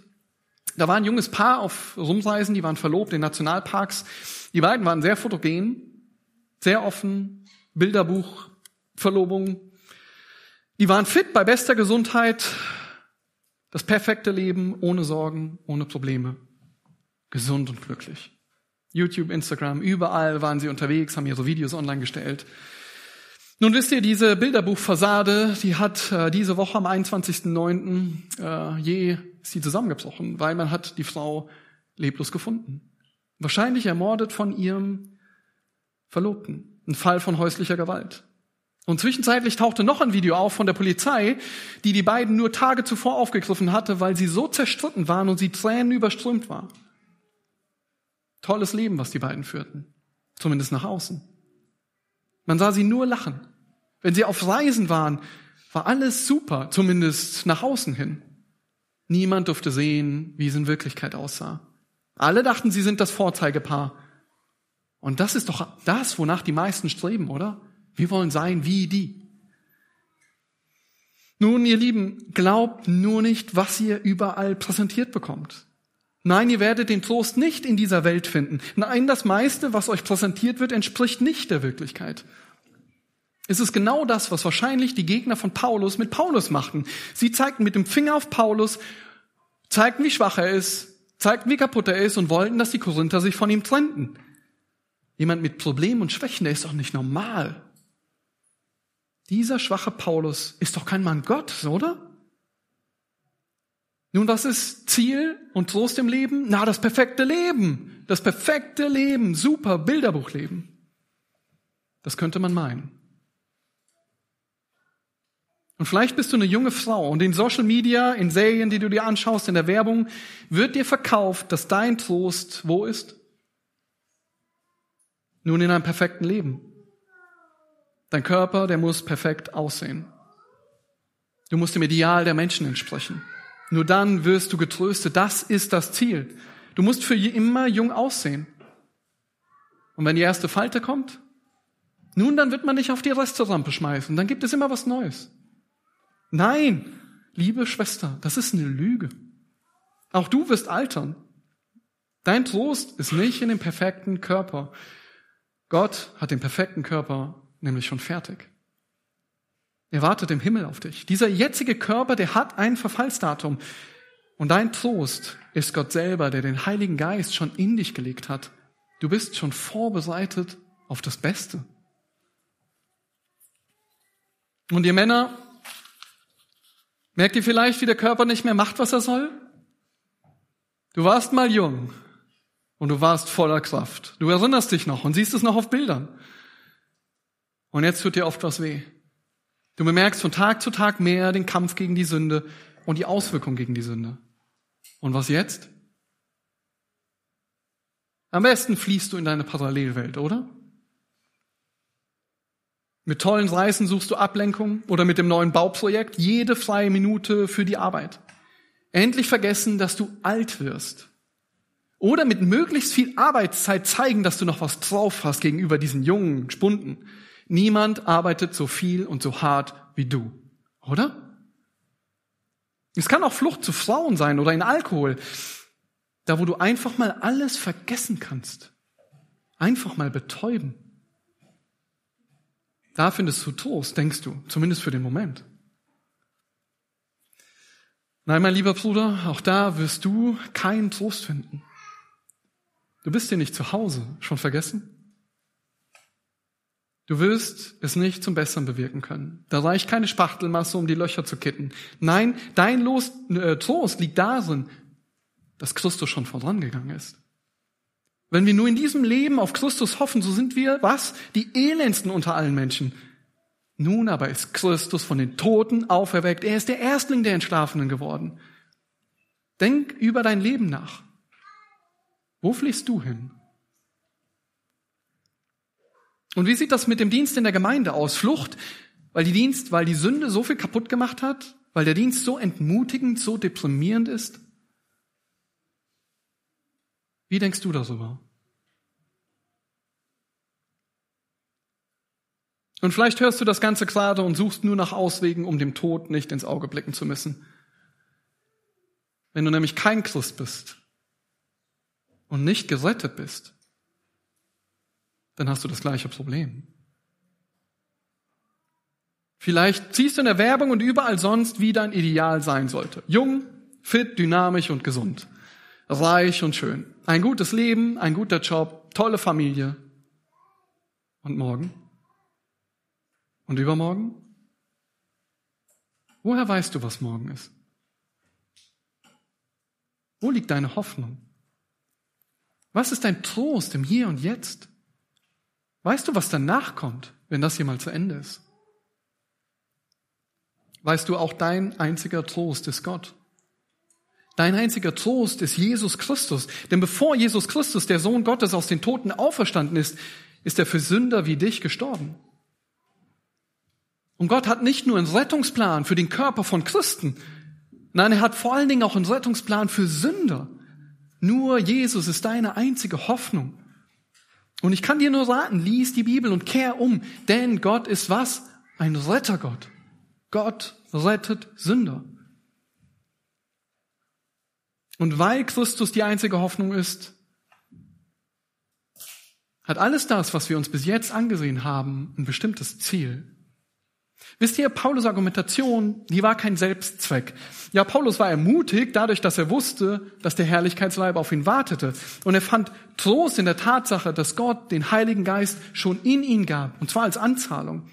Da war ein junges Paar auf Rumreisen, die waren verlobt in Nationalparks. Die beiden waren sehr fotogen, sehr offen, Bilderbuch, Verlobung. Die waren fit bei bester Gesundheit, das perfekte Leben ohne Sorgen, ohne Probleme, gesund und glücklich. YouTube, Instagram, überall waren sie unterwegs, haben ihre Videos online gestellt. Nun wisst ihr, diese Bilderbuchfassade, die hat äh, diese Woche am 21.09. Äh, je ist sie zusammengebrochen, weil man hat die Frau leblos gefunden. Wahrscheinlich ermordet von ihrem Verlobten. Ein Fall von häuslicher Gewalt. Und zwischenzeitlich tauchte noch ein Video auf von der Polizei, die die beiden nur Tage zuvor aufgegriffen hatte, weil sie so zerstritten waren und sie Tränen überströmt war. Tolles Leben, was die beiden führten. Zumindest nach außen. Man sah sie nur lachen. Wenn sie auf Reisen waren, war alles super, zumindest nach außen hin. Niemand durfte sehen, wie es in Wirklichkeit aussah. Alle dachten, sie sind das Vorzeigepaar. Und das ist doch das, wonach die meisten streben, oder? Wir wollen sein wie die. Nun, ihr Lieben, glaubt nur nicht, was ihr überall präsentiert bekommt. Nein, ihr werdet den Trost nicht in dieser Welt finden. Nein, das meiste, was euch präsentiert wird, entspricht nicht der Wirklichkeit. Es ist genau das, was wahrscheinlich die Gegner von Paulus mit Paulus machten. Sie zeigten mit dem Finger auf Paulus, zeigten, wie schwach er ist, zeigten, wie kaputt er ist und wollten, dass die Korinther sich von ihm trennten. Jemand mit Problemen und Schwächen, der ist doch nicht normal. Dieser schwache Paulus ist doch kein Mann Gottes, oder? Nun, was ist Ziel und Trost im Leben? Na, das perfekte Leben. Das perfekte Leben. Super Bilderbuchleben. Das könnte man meinen. Und vielleicht bist du eine junge Frau und in Social Media, in Serien, die du dir anschaust, in der Werbung, wird dir verkauft, dass dein Trost wo ist? Nun in einem perfekten Leben. Dein Körper, der muss perfekt aussehen. Du musst dem Ideal der Menschen entsprechen. Nur dann wirst du getröstet. Das ist das Ziel. Du musst für immer jung aussehen. Und wenn die erste Falte kommt, nun, dann wird man dich auf die Resterampe schmeißen. Dann gibt es immer was Neues. Nein, liebe Schwester, das ist eine Lüge. Auch du wirst altern. Dein Trost ist nicht in dem perfekten Körper. Gott hat den perfekten Körper nämlich schon fertig. Er wartet im Himmel auf dich. Dieser jetzige Körper, der hat ein Verfallsdatum. Und dein Trost ist Gott selber, der den Heiligen Geist schon in dich gelegt hat. Du bist schon vorbereitet auf das Beste. Und ihr Männer, Merkt ihr vielleicht, wie der Körper nicht mehr macht, was er soll? Du warst mal jung und du warst voller Kraft. Du erinnerst dich noch und siehst es noch auf Bildern. Und jetzt tut dir oft was weh. Du bemerkst von Tag zu Tag mehr den Kampf gegen die Sünde und die Auswirkung gegen die Sünde. Und was jetzt? Am besten fließt du in deine Parallelwelt, oder? Mit tollen Reisen suchst du Ablenkung oder mit dem neuen Bauprojekt jede freie Minute für die Arbeit. Endlich vergessen, dass du alt wirst. Oder mit möglichst viel Arbeitszeit zeigen, dass du noch was drauf hast gegenüber diesen jungen Spunden. Niemand arbeitet so viel und so hart wie du. Oder? Es kann auch Flucht zu Frauen sein oder in Alkohol. Da, wo du einfach mal alles vergessen kannst. Einfach mal betäuben. Da findest du Trost, denkst du, zumindest für den Moment. Nein, mein lieber Bruder, auch da wirst du keinen Trost finden. Du bist hier nicht zu Hause, schon vergessen? Du wirst es nicht zum Besseren bewirken können. Da reicht keine Spachtelmasse, um die Löcher zu kitten. Nein, dein Los, äh, Trost liegt darin, dass Christus schon vorangegangen ist. Wenn wir nur in diesem Leben auf Christus hoffen, so sind wir, was? Die elendsten unter allen Menschen. Nun aber ist Christus von den Toten auferweckt. Er ist der Erstling der Entschlafenen geworden. Denk über dein Leben nach. Wo fliehst du hin? Und wie sieht das mit dem Dienst in der Gemeinde aus? Flucht, weil die Dienst, weil die Sünde so viel kaputt gemacht hat? Weil der Dienst so entmutigend, so deprimierend ist? Wie denkst du darüber? Und vielleicht hörst du das Ganze gerade und suchst nur nach Auswegen, um dem Tod nicht ins Auge blicken zu müssen. Wenn du nämlich kein Christ bist und nicht gerettet bist, dann hast du das gleiche Problem. Vielleicht ziehst du in der Werbung und überall sonst, wie dein Ideal sein sollte. Jung, fit, dynamisch und gesund reich und schön. Ein gutes Leben, ein guter Job, tolle Familie. Und morgen? Und übermorgen? Woher weißt du, was morgen ist? Wo liegt deine Hoffnung? Was ist dein Trost im Hier und Jetzt? Weißt du, was danach kommt, wenn das hier mal zu Ende ist? Weißt du, auch dein einziger Trost ist Gott. Dein einziger Trost ist Jesus Christus. Denn bevor Jesus Christus, der Sohn Gottes, aus den Toten auferstanden ist, ist er für Sünder wie dich gestorben. Und Gott hat nicht nur einen Rettungsplan für den Körper von Christen, nein, er hat vor allen Dingen auch einen Rettungsplan für Sünder. Nur Jesus ist deine einzige Hoffnung. Und ich kann dir nur raten, lies die Bibel und kehr um, denn Gott ist was? Ein Rettergott. Gott rettet Sünder. Und weil Christus die einzige Hoffnung ist, hat alles das, was wir uns bis jetzt angesehen haben, ein bestimmtes Ziel. Wisst ihr, Paulus Argumentation, die war kein Selbstzweck. Ja, Paulus war ermutigt dadurch, dass er wusste, dass der Herrlichkeitsleib auf ihn wartete. Und er fand Trost in der Tatsache, dass Gott den Heiligen Geist schon in ihn gab, und zwar als Anzahlung.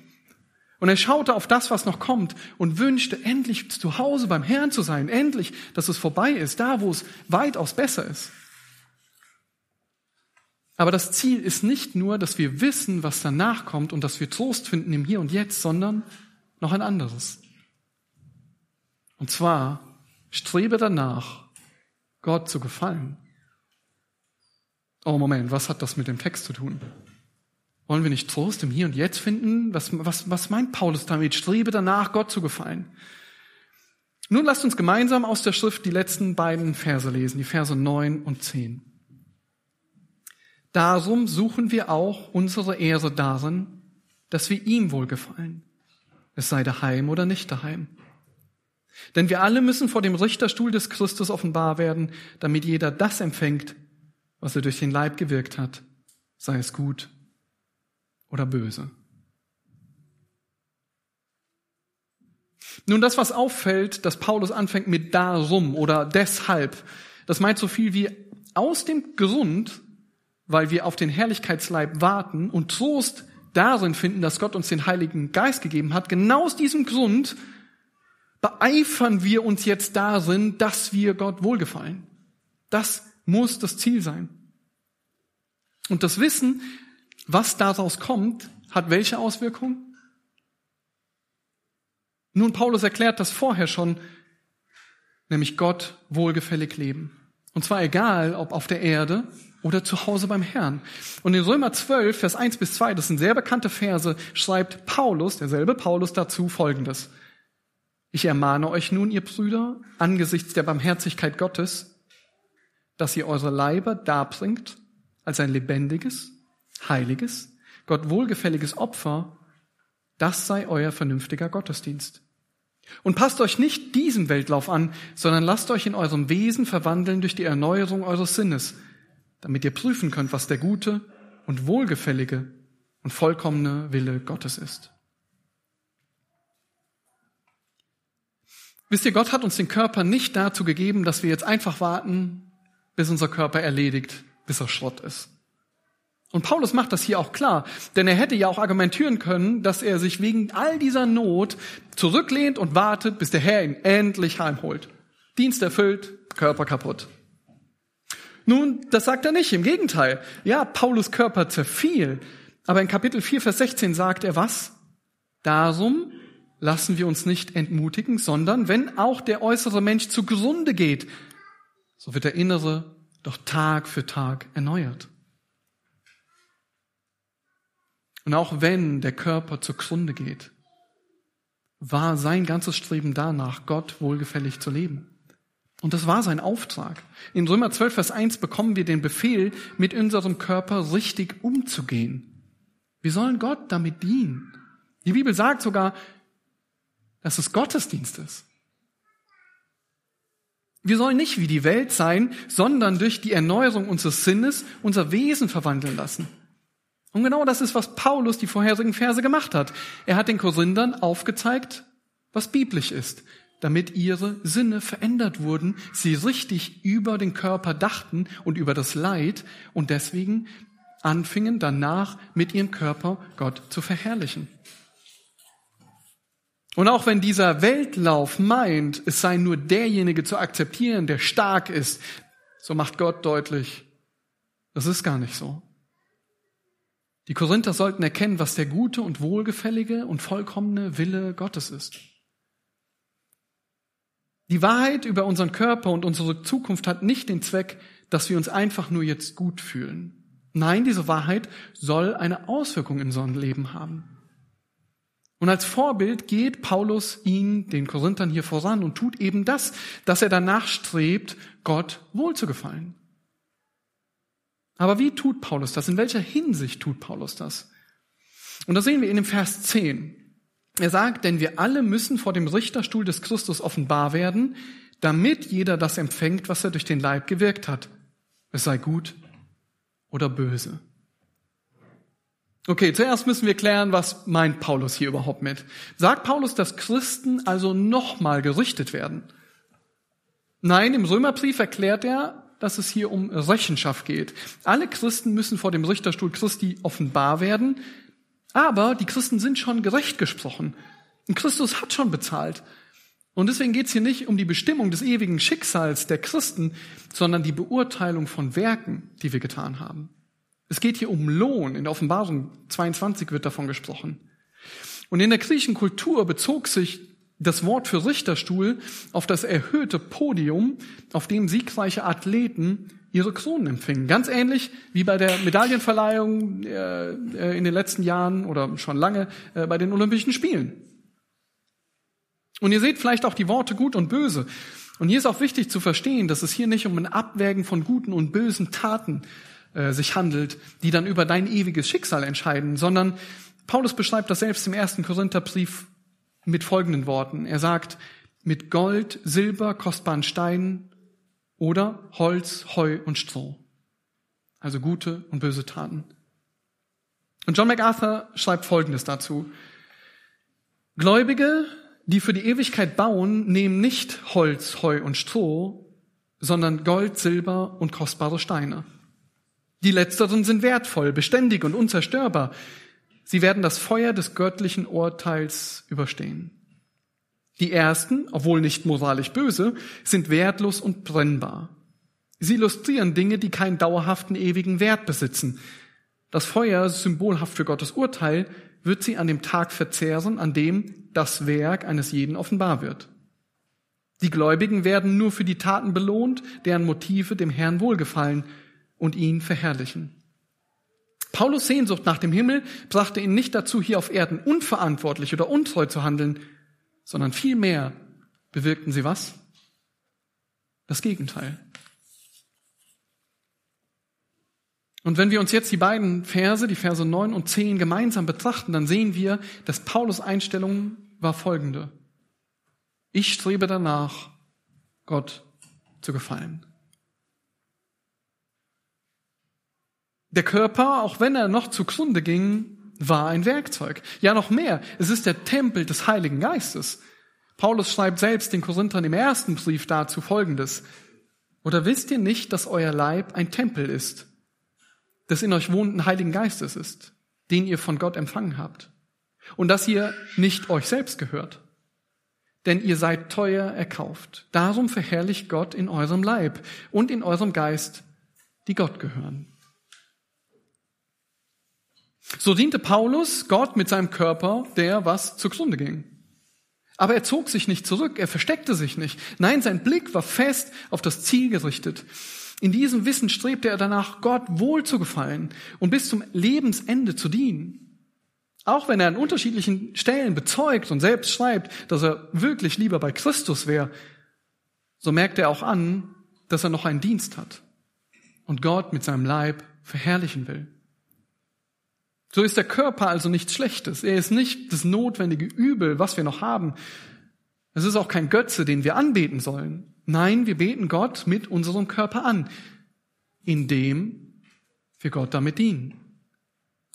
Und er schaute auf das, was noch kommt und wünschte, endlich zu Hause beim Herrn zu sein, endlich, dass es vorbei ist, da wo es weitaus besser ist. Aber das Ziel ist nicht nur, dass wir wissen, was danach kommt und dass wir Trost finden im Hier und Jetzt, sondern noch ein anderes. Und zwar strebe danach, Gott zu gefallen. Oh Moment, was hat das mit dem Text zu tun? Wollen wir nicht Trost im Hier und Jetzt finden? Was, was, was meint Paulus damit? Strebe danach, Gott zu gefallen. Nun lasst uns gemeinsam aus der Schrift die letzten beiden Verse lesen, die Verse 9 und 10. Darum suchen wir auch unsere Ehre darin, dass wir ihm wohlgefallen, es sei daheim oder nicht daheim. Denn wir alle müssen vor dem Richterstuhl des Christus offenbar werden, damit jeder das empfängt, was er durch den Leib gewirkt hat, sei es gut oder böse. Nun, das, was auffällt, dass Paulus anfängt mit darum oder deshalb, das meint so viel wie aus dem Grund, weil wir auf den Herrlichkeitsleib warten und Trost darin finden, dass Gott uns den Heiligen Geist gegeben hat. Genau aus diesem Grund beeifern wir uns jetzt darin, dass wir Gott wohlgefallen. Das muss das Ziel sein. Und das Wissen, was daraus kommt, hat welche Auswirkungen? Nun, Paulus erklärt das vorher schon, nämlich Gott wohlgefällig leben. Und zwar egal, ob auf der Erde oder zu Hause beim Herrn. Und in Römer 12, Vers 1 bis 2, das sind sehr bekannte Verse, schreibt Paulus, derselbe Paulus dazu Folgendes. Ich ermahne euch nun, ihr Brüder, angesichts der Barmherzigkeit Gottes, dass ihr eure Leiber darbringt als ein lebendiges, heiliges, Gott wohlgefälliges Opfer, das sei euer vernünftiger Gottesdienst. Und passt euch nicht diesem Weltlauf an, sondern lasst euch in eurem Wesen verwandeln durch die Erneuerung eures Sinnes, damit ihr prüfen könnt, was der gute und wohlgefällige und vollkommene Wille Gottes ist. Wisst ihr, Gott hat uns den Körper nicht dazu gegeben, dass wir jetzt einfach warten, bis unser Körper erledigt, bis er Schrott ist. Und Paulus macht das hier auch klar, denn er hätte ja auch argumentieren können, dass er sich wegen all dieser Not zurücklehnt und wartet, bis der Herr ihn endlich heimholt. Dienst erfüllt, Körper kaputt. Nun, das sagt er nicht, im Gegenteil. Ja, Paulus Körper zerfiel, aber in Kapitel 4, Vers 16 sagt er was? Darum lassen wir uns nicht entmutigen, sondern wenn auch der äußere Mensch zugrunde geht, so wird der innere doch Tag für Tag erneuert. Und auch wenn der Körper zugrunde geht, war sein ganzes Streben danach, Gott wohlgefällig zu leben. Und das war sein Auftrag. In Römer 12, Vers 1 bekommen wir den Befehl, mit unserem Körper richtig umzugehen. Wir sollen Gott damit dienen. Die Bibel sagt sogar, dass es Gottesdienst ist. Wir sollen nicht wie die Welt sein, sondern durch die Erneuerung unseres Sinnes unser Wesen verwandeln lassen. Und genau das ist, was Paulus die vorherigen Verse gemacht hat. Er hat den Korinthern aufgezeigt, was biblisch ist, damit ihre Sinne verändert wurden, sie richtig über den Körper dachten und über das Leid und deswegen anfingen danach mit ihrem Körper Gott zu verherrlichen. Und auch wenn dieser Weltlauf meint, es sei nur derjenige zu akzeptieren, der stark ist, so macht Gott deutlich, das ist gar nicht so. Die Korinther sollten erkennen, was der gute und wohlgefällige und vollkommene Wille Gottes ist. Die Wahrheit über unseren Körper und unsere Zukunft hat nicht den Zweck, dass wir uns einfach nur jetzt gut fühlen. Nein, diese Wahrheit soll eine Auswirkung in unserem Leben haben. Und als Vorbild geht Paulus ihn, den Korinthern hier voran und tut eben das, dass er danach strebt, Gott wohlzugefallen. Aber wie tut Paulus das? In welcher Hinsicht tut Paulus das? Und das sehen wir in dem Vers 10. Er sagt, denn wir alle müssen vor dem Richterstuhl des Christus offenbar werden, damit jeder das empfängt, was er durch den Leib gewirkt hat. Es sei gut oder böse. Okay, zuerst müssen wir klären, was meint Paulus hier überhaupt mit. Sagt Paulus, dass Christen also nochmal gerichtet werden? Nein, im Römerbrief erklärt er, dass es hier um Rechenschaft geht. Alle Christen müssen vor dem Richterstuhl Christi offenbar werden, aber die Christen sind schon gerecht gesprochen. Und Christus hat schon bezahlt. Und deswegen geht es hier nicht um die Bestimmung des ewigen Schicksals der Christen, sondern die Beurteilung von Werken, die wir getan haben. Es geht hier um Lohn. In der Offenbarung 22 wird davon gesprochen. Und in der griechischen Kultur bezog sich das Wort für Richterstuhl auf das erhöhte Podium, auf dem siegreiche Athleten ihre Kronen empfingen. Ganz ähnlich wie bei der Medaillenverleihung äh, äh, in den letzten Jahren oder schon lange äh, bei den Olympischen Spielen. Und ihr seht vielleicht auch die Worte gut und böse. Und hier ist auch wichtig zu verstehen, dass es hier nicht um ein Abwägen von guten und bösen Taten äh, sich handelt, die dann über dein ewiges Schicksal entscheiden, sondern Paulus beschreibt das selbst im ersten Korintherbrief mit folgenden Worten. Er sagt, mit Gold, Silber, kostbaren Steinen oder Holz, Heu und Stroh. Also gute und böse Taten. Und John MacArthur schreibt Folgendes dazu. Gläubige die für die Ewigkeit bauen, nehmen nicht Holz, Heu und Stroh, sondern Gold, Silber und kostbare Steine. Die letzteren sind wertvoll, beständig und unzerstörbar. Sie werden das Feuer des göttlichen Urteils überstehen. Die ersten, obwohl nicht moralisch böse, sind wertlos und brennbar. Sie illustrieren Dinge, die keinen dauerhaften ewigen Wert besitzen. Das Feuer, symbolhaft für Gottes Urteil, wird sie an dem Tag verzehren, an dem das Werk eines jeden offenbar wird. Die Gläubigen werden nur für die Taten belohnt, deren Motive dem Herrn wohlgefallen und ihn verherrlichen. Paulus Sehnsucht nach dem Himmel brachte ihn nicht dazu, hier auf Erden unverantwortlich oder untreu zu handeln, sondern vielmehr bewirkten sie was? Das Gegenteil. Und wenn wir uns jetzt die beiden Verse, die Verse 9 und 10 gemeinsam betrachten, dann sehen wir, dass Paulus Einstellung war folgende. Ich strebe danach, Gott zu gefallen. Der Körper, auch wenn er noch zugrunde ging, war ein Werkzeug. Ja, noch mehr. Es ist der Tempel des Heiligen Geistes. Paulus schreibt selbst den Korinthern im ersten Brief dazu Folgendes. Oder wisst ihr nicht, dass euer Leib ein Tempel ist des in euch wohnenden Heiligen Geistes ist, den ihr von Gott empfangen habt. Und dass ihr nicht euch selbst gehört. Denn ihr seid teuer erkauft. Darum verherrlicht Gott in eurem Leib und in eurem Geist, die Gott gehören. So diente Paulus Gott mit seinem Körper, der was zugrunde ging. Aber er zog sich nicht zurück, er versteckte sich nicht. Nein, sein Blick war fest auf das Ziel gerichtet. In diesem Wissen strebte er danach, Gott wohl zu gefallen und bis zum Lebensende zu dienen. Auch wenn er an unterschiedlichen Stellen bezeugt und selbst schreibt, dass er wirklich lieber bei Christus wäre, so merkt er auch an, dass er noch einen Dienst hat und Gott mit seinem Leib verherrlichen will. So ist der Körper also nichts Schlechtes. Er ist nicht das notwendige Übel, was wir noch haben. Es ist auch kein Götze, den wir anbeten sollen. Nein, wir beten Gott mit unserem Körper an, indem wir Gott damit dienen.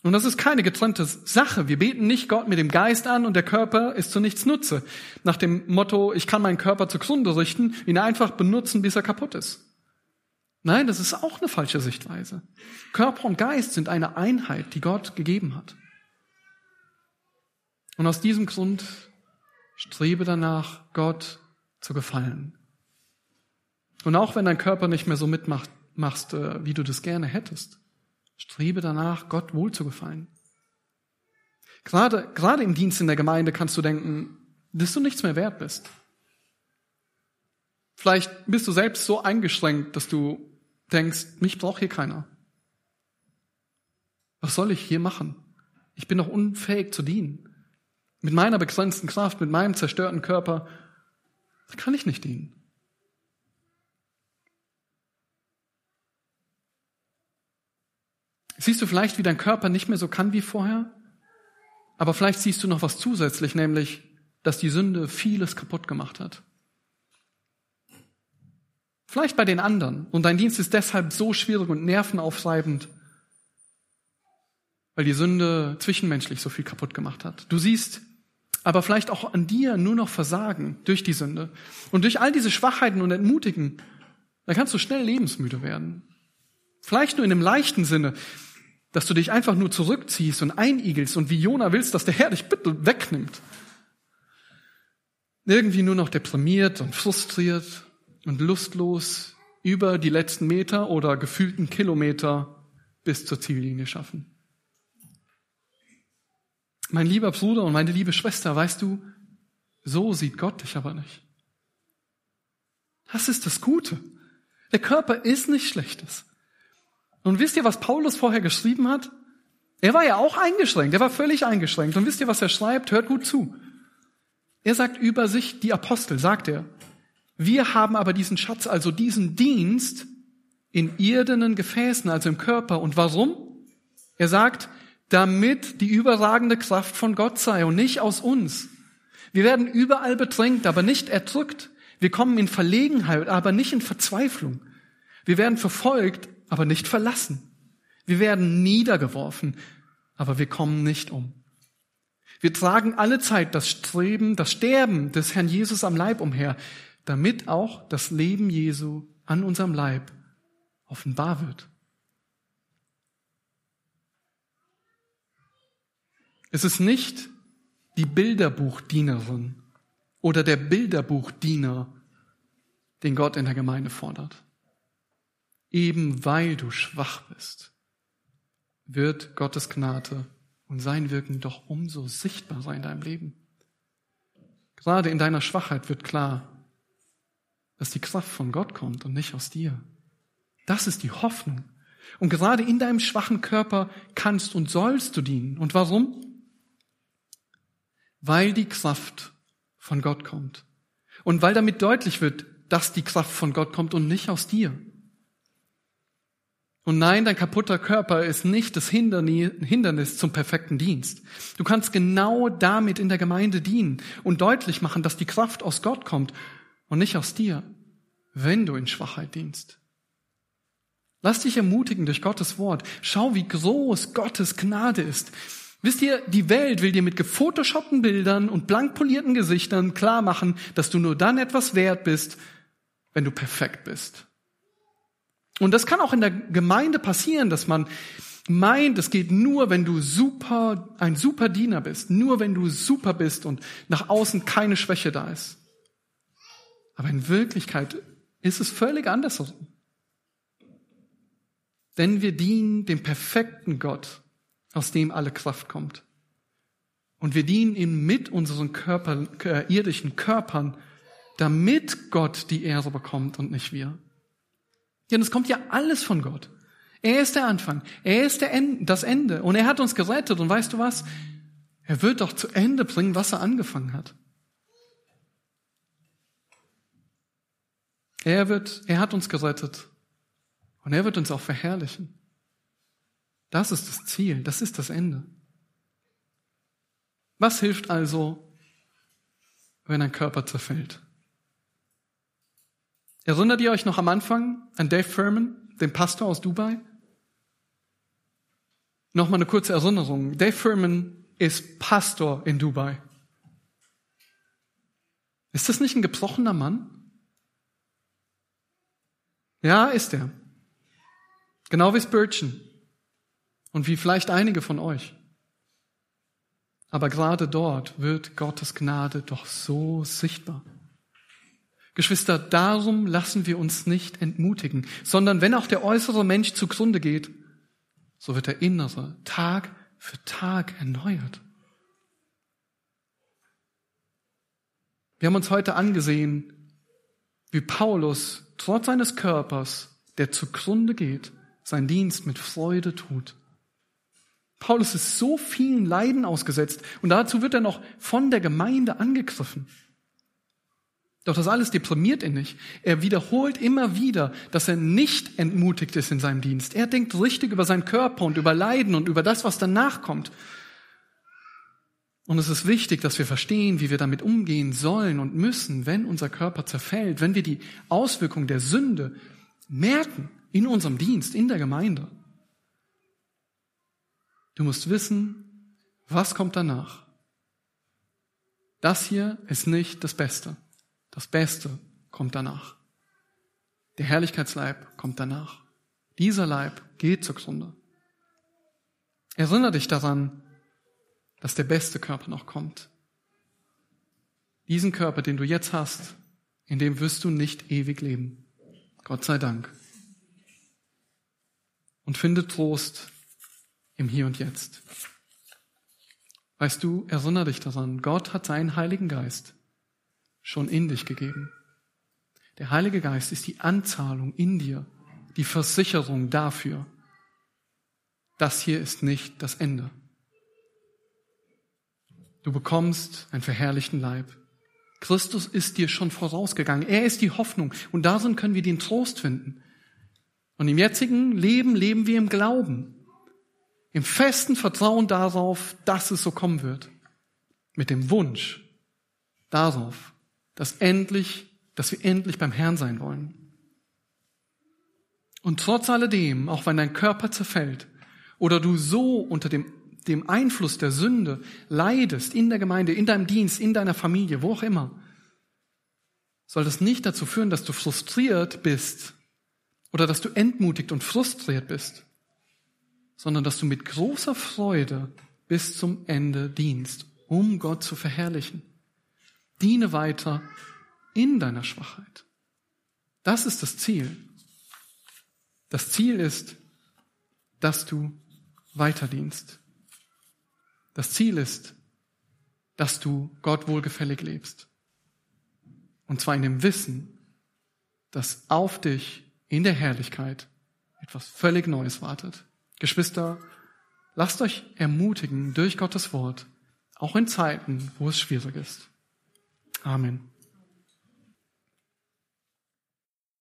Und das ist keine getrennte Sache. Wir beten nicht Gott mit dem Geist an und der Körper ist zu nichts Nutze. Nach dem Motto, ich kann meinen Körper zugrunde richten, ihn einfach benutzen, bis er kaputt ist. Nein, das ist auch eine falsche Sichtweise. Körper und Geist sind eine Einheit, die Gott gegeben hat. Und aus diesem Grund strebe danach, Gott zu gefallen. Und auch wenn dein Körper nicht mehr so mitmacht, machst, äh, wie du das gerne hättest, strebe danach, Gott wohl zu gefallen. Gerade, gerade im Dienst in der Gemeinde kannst du denken, dass du nichts mehr wert bist. Vielleicht bist du selbst so eingeschränkt, dass du denkst, mich braucht hier keiner. Was soll ich hier machen? Ich bin doch unfähig zu dienen. Mit meiner begrenzten Kraft, mit meinem zerstörten Körper, kann ich nicht dienen. Siehst du vielleicht, wie dein Körper nicht mehr so kann wie vorher? Aber vielleicht siehst du noch was zusätzlich, nämlich, dass die Sünde vieles kaputt gemacht hat. Vielleicht bei den anderen. Und dein Dienst ist deshalb so schwierig und nervenaufreibend, weil die Sünde zwischenmenschlich so viel kaputt gemacht hat. Du siehst aber vielleicht auch an dir nur noch Versagen durch die Sünde. Und durch all diese Schwachheiten und Entmutigen, da kannst du schnell lebensmüde werden. Vielleicht nur in einem leichten Sinne, dass du dich einfach nur zurückziehst und einigelst und wie Jona willst, dass der Herr dich bitte wegnimmt. Irgendwie nur noch deprimiert und frustriert und lustlos über die letzten Meter oder gefühlten Kilometer bis zur Ziellinie schaffen. Mein lieber Bruder und meine liebe Schwester, weißt du, so sieht Gott dich aber nicht. Das ist das Gute. Der Körper ist nicht Schlechtes. Und wisst ihr, was Paulus vorher geschrieben hat? Er war ja auch eingeschränkt, er war völlig eingeschränkt. Und wisst ihr, was er schreibt? Hört gut zu. Er sagt über sich, die Apostel, sagt er, wir haben aber diesen Schatz, also diesen Dienst in irdenen Gefäßen, also im Körper. Und warum? Er sagt, damit die überragende Kraft von Gott sei und nicht aus uns. Wir werden überall bedrängt, aber nicht erdrückt. Wir kommen in Verlegenheit, aber nicht in Verzweiflung. Wir werden verfolgt, aber nicht verlassen. Wir werden niedergeworfen, aber wir kommen nicht um. Wir tragen alle Zeit das Streben, das Sterben des Herrn Jesus am Leib umher, damit auch das Leben Jesu an unserem Leib offenbar wird. Es ist nicht die Bilderbuchdienerin oder der Bilderbuchdiener, den Gott in der Gemeinde fordert. Eben weil du schwach bist, wird Gottes Gnade und sein Wirken doch umso sichtbar sein in deinem Leben. Gerade in deiner Schwachheit wird klar, dass die Kraft von Gott kommt und nicht aus dir. Das ist die Hoffnung. Und gerade in deinem schwachen Körper kannst und sollst du dienen. Und warum? weil die Kraft von Gott kommt. Und weil damit deutlich wird, dass die Kraft von Gott kommt und nicht aus dir. Und nein, dein kaputter Körper ist nicht das Hindernis zum perfekten Dienst. Du kannst genau damit in der Gemeinde dienen und deutlich machen, dass die Kraft aus Gott kommt und nicht aus dir, wenn du in Schwachheit dienst. Lass dich ermutigen durch Gottes Wort. Schau, wie groß Gottes Gnade ist. Wisst ihr, die Welt will dir mit gefotoshoppten Bildern und blank polierten Gesichtern klar machen, dass du nur dann etwas wert bist, wenn du perfekt bist. Und das kann auch in der Gemeinde passieren, dass man meint, es geht nur, wenn du super, ein super Diener bist, nur wenn du super bist und nach außen keine Schwäche da ist. Aber in Wirklichkeit ist es völlig andersrum. Denn wir dienen dem perfekten Gott, aus dem alle Kraft kommt. Und wir dienen ihm mit unseren Körper, äh, irdischen Körpern, damit Gott die Ehre bekommt und nicht wir. Denn es kommt ja alles von Gott. Er ist der Anfang. Er ist der Ende, das Ende. Und er hat uns gerettet. Und weißt du was? Er wird doch zu Ende bringen, was er angefangen hat. Er wird, er hat uns gerettet. Und er wird uns auch verherrlichen. Das ist das Ziel, das ist das Ende. Was hilft also, wenn ein Körper zerfällt? Erinnert ihr euch noch am Anfang an Dave Furman, den Pastor aus Dubai? Nochmal eine kurze Erinnerung. Dave Furman ist Pastor in Dubai. Ist das nicht ein gebrochener Mann? Ja, ist er. Genau wie Spurgeon und wie vielleicht einige von euch. Aber gerade dort wird Gottes Gnade doch so sichtbar. Geschwister, darum lassen wir uns nicht entmutigen, sondern wenn auch der äußere Mensch zugrunde geht, so wird der innere Tag für Tag erneuert. Wir haben uns heute angesehen, wie Paulus trotz seines Körpers, der zugrunde geht, seinen Dienst mit Freude tut. Paulus ist so vielen Leiden ausgesetzt und dazu wird er noch von der Gemeinde angegriffen. Doch das alles deprimiert ihn nicht. Er wiederholt immer wieder, dass er nicht entmutigt ist in seinem Dienst. Er denkt richtig über seinen Körper und über Leiden und über das, was danach kommt. Und es ist wichtig, dass wir verstehen, wie wir damit umgehen sollen und müssen, wenn unser Körper zerfällt, wenn wir die Auswirkungen der Sünde merken in unserem Dienst, in der Gemeinde. Du musst wissen, was kommt danach. Das hier ist nicht das Beste. Das Beste kommt danach. Der Herrlichkeitsleib kommt danach. Dieser Leib geht zugrunde. Erinnere dich daran, dass der beste Körper noch kommt. Diesen Körper, den du jetzt hast, in dem wirst du nicht ewig leben. Gott sei Dank. Und finde Trost im Hier und Jetzt. Weißt du, erinnere dich daran, Gott hat seinen Heiligen Geist schon in dich gegeben. Der Heilige Geist ist die Anzahlung in dir, die Versicherung dafür. Das hier ist nicht das Ende. Du bekommst einen verherrlichten Leib. Christus ist dir schon vorausgegangen. Er ist die Hoffnung. Und darin können wir den Trost finden. Und im jetzigen Leben leben wir im Glauben. Im festen Vertrauen darauf, dass es so kommen wird. Mit dem Wunsch darauf, dass endlich, dass wir endlich beim Herrn sein wollen. Und trotz alledem, auch wenn dein Körper zerfällt oder du so unter dem, dem Einfluss der Sünde leidest in der Gemeinde, in deinem Dienst, in deiner Familie, wo auch immer, soll das nicht dazu führen, dass du frustriert bist oder dass du entmutigt und frustriert bist, sondern dass du mit großer Freude bis zum Ende dienst, um Gott zu verherrlichen. Diene weiter in deiner Schwachheit. Das ist das Ziel. Das Ziel ist, dass du weiterdienst. Das Ziel ist, dass du Gott wohlgefällig lebst. Und zwar in dem Wissen, dass auf dich in der Herrlichkeit etwas völlig Neues wartet. Geschwister, lasst euch ermutigen durch Gottes Wort, auch in Zeiten, wo es schwierig ist. Amen.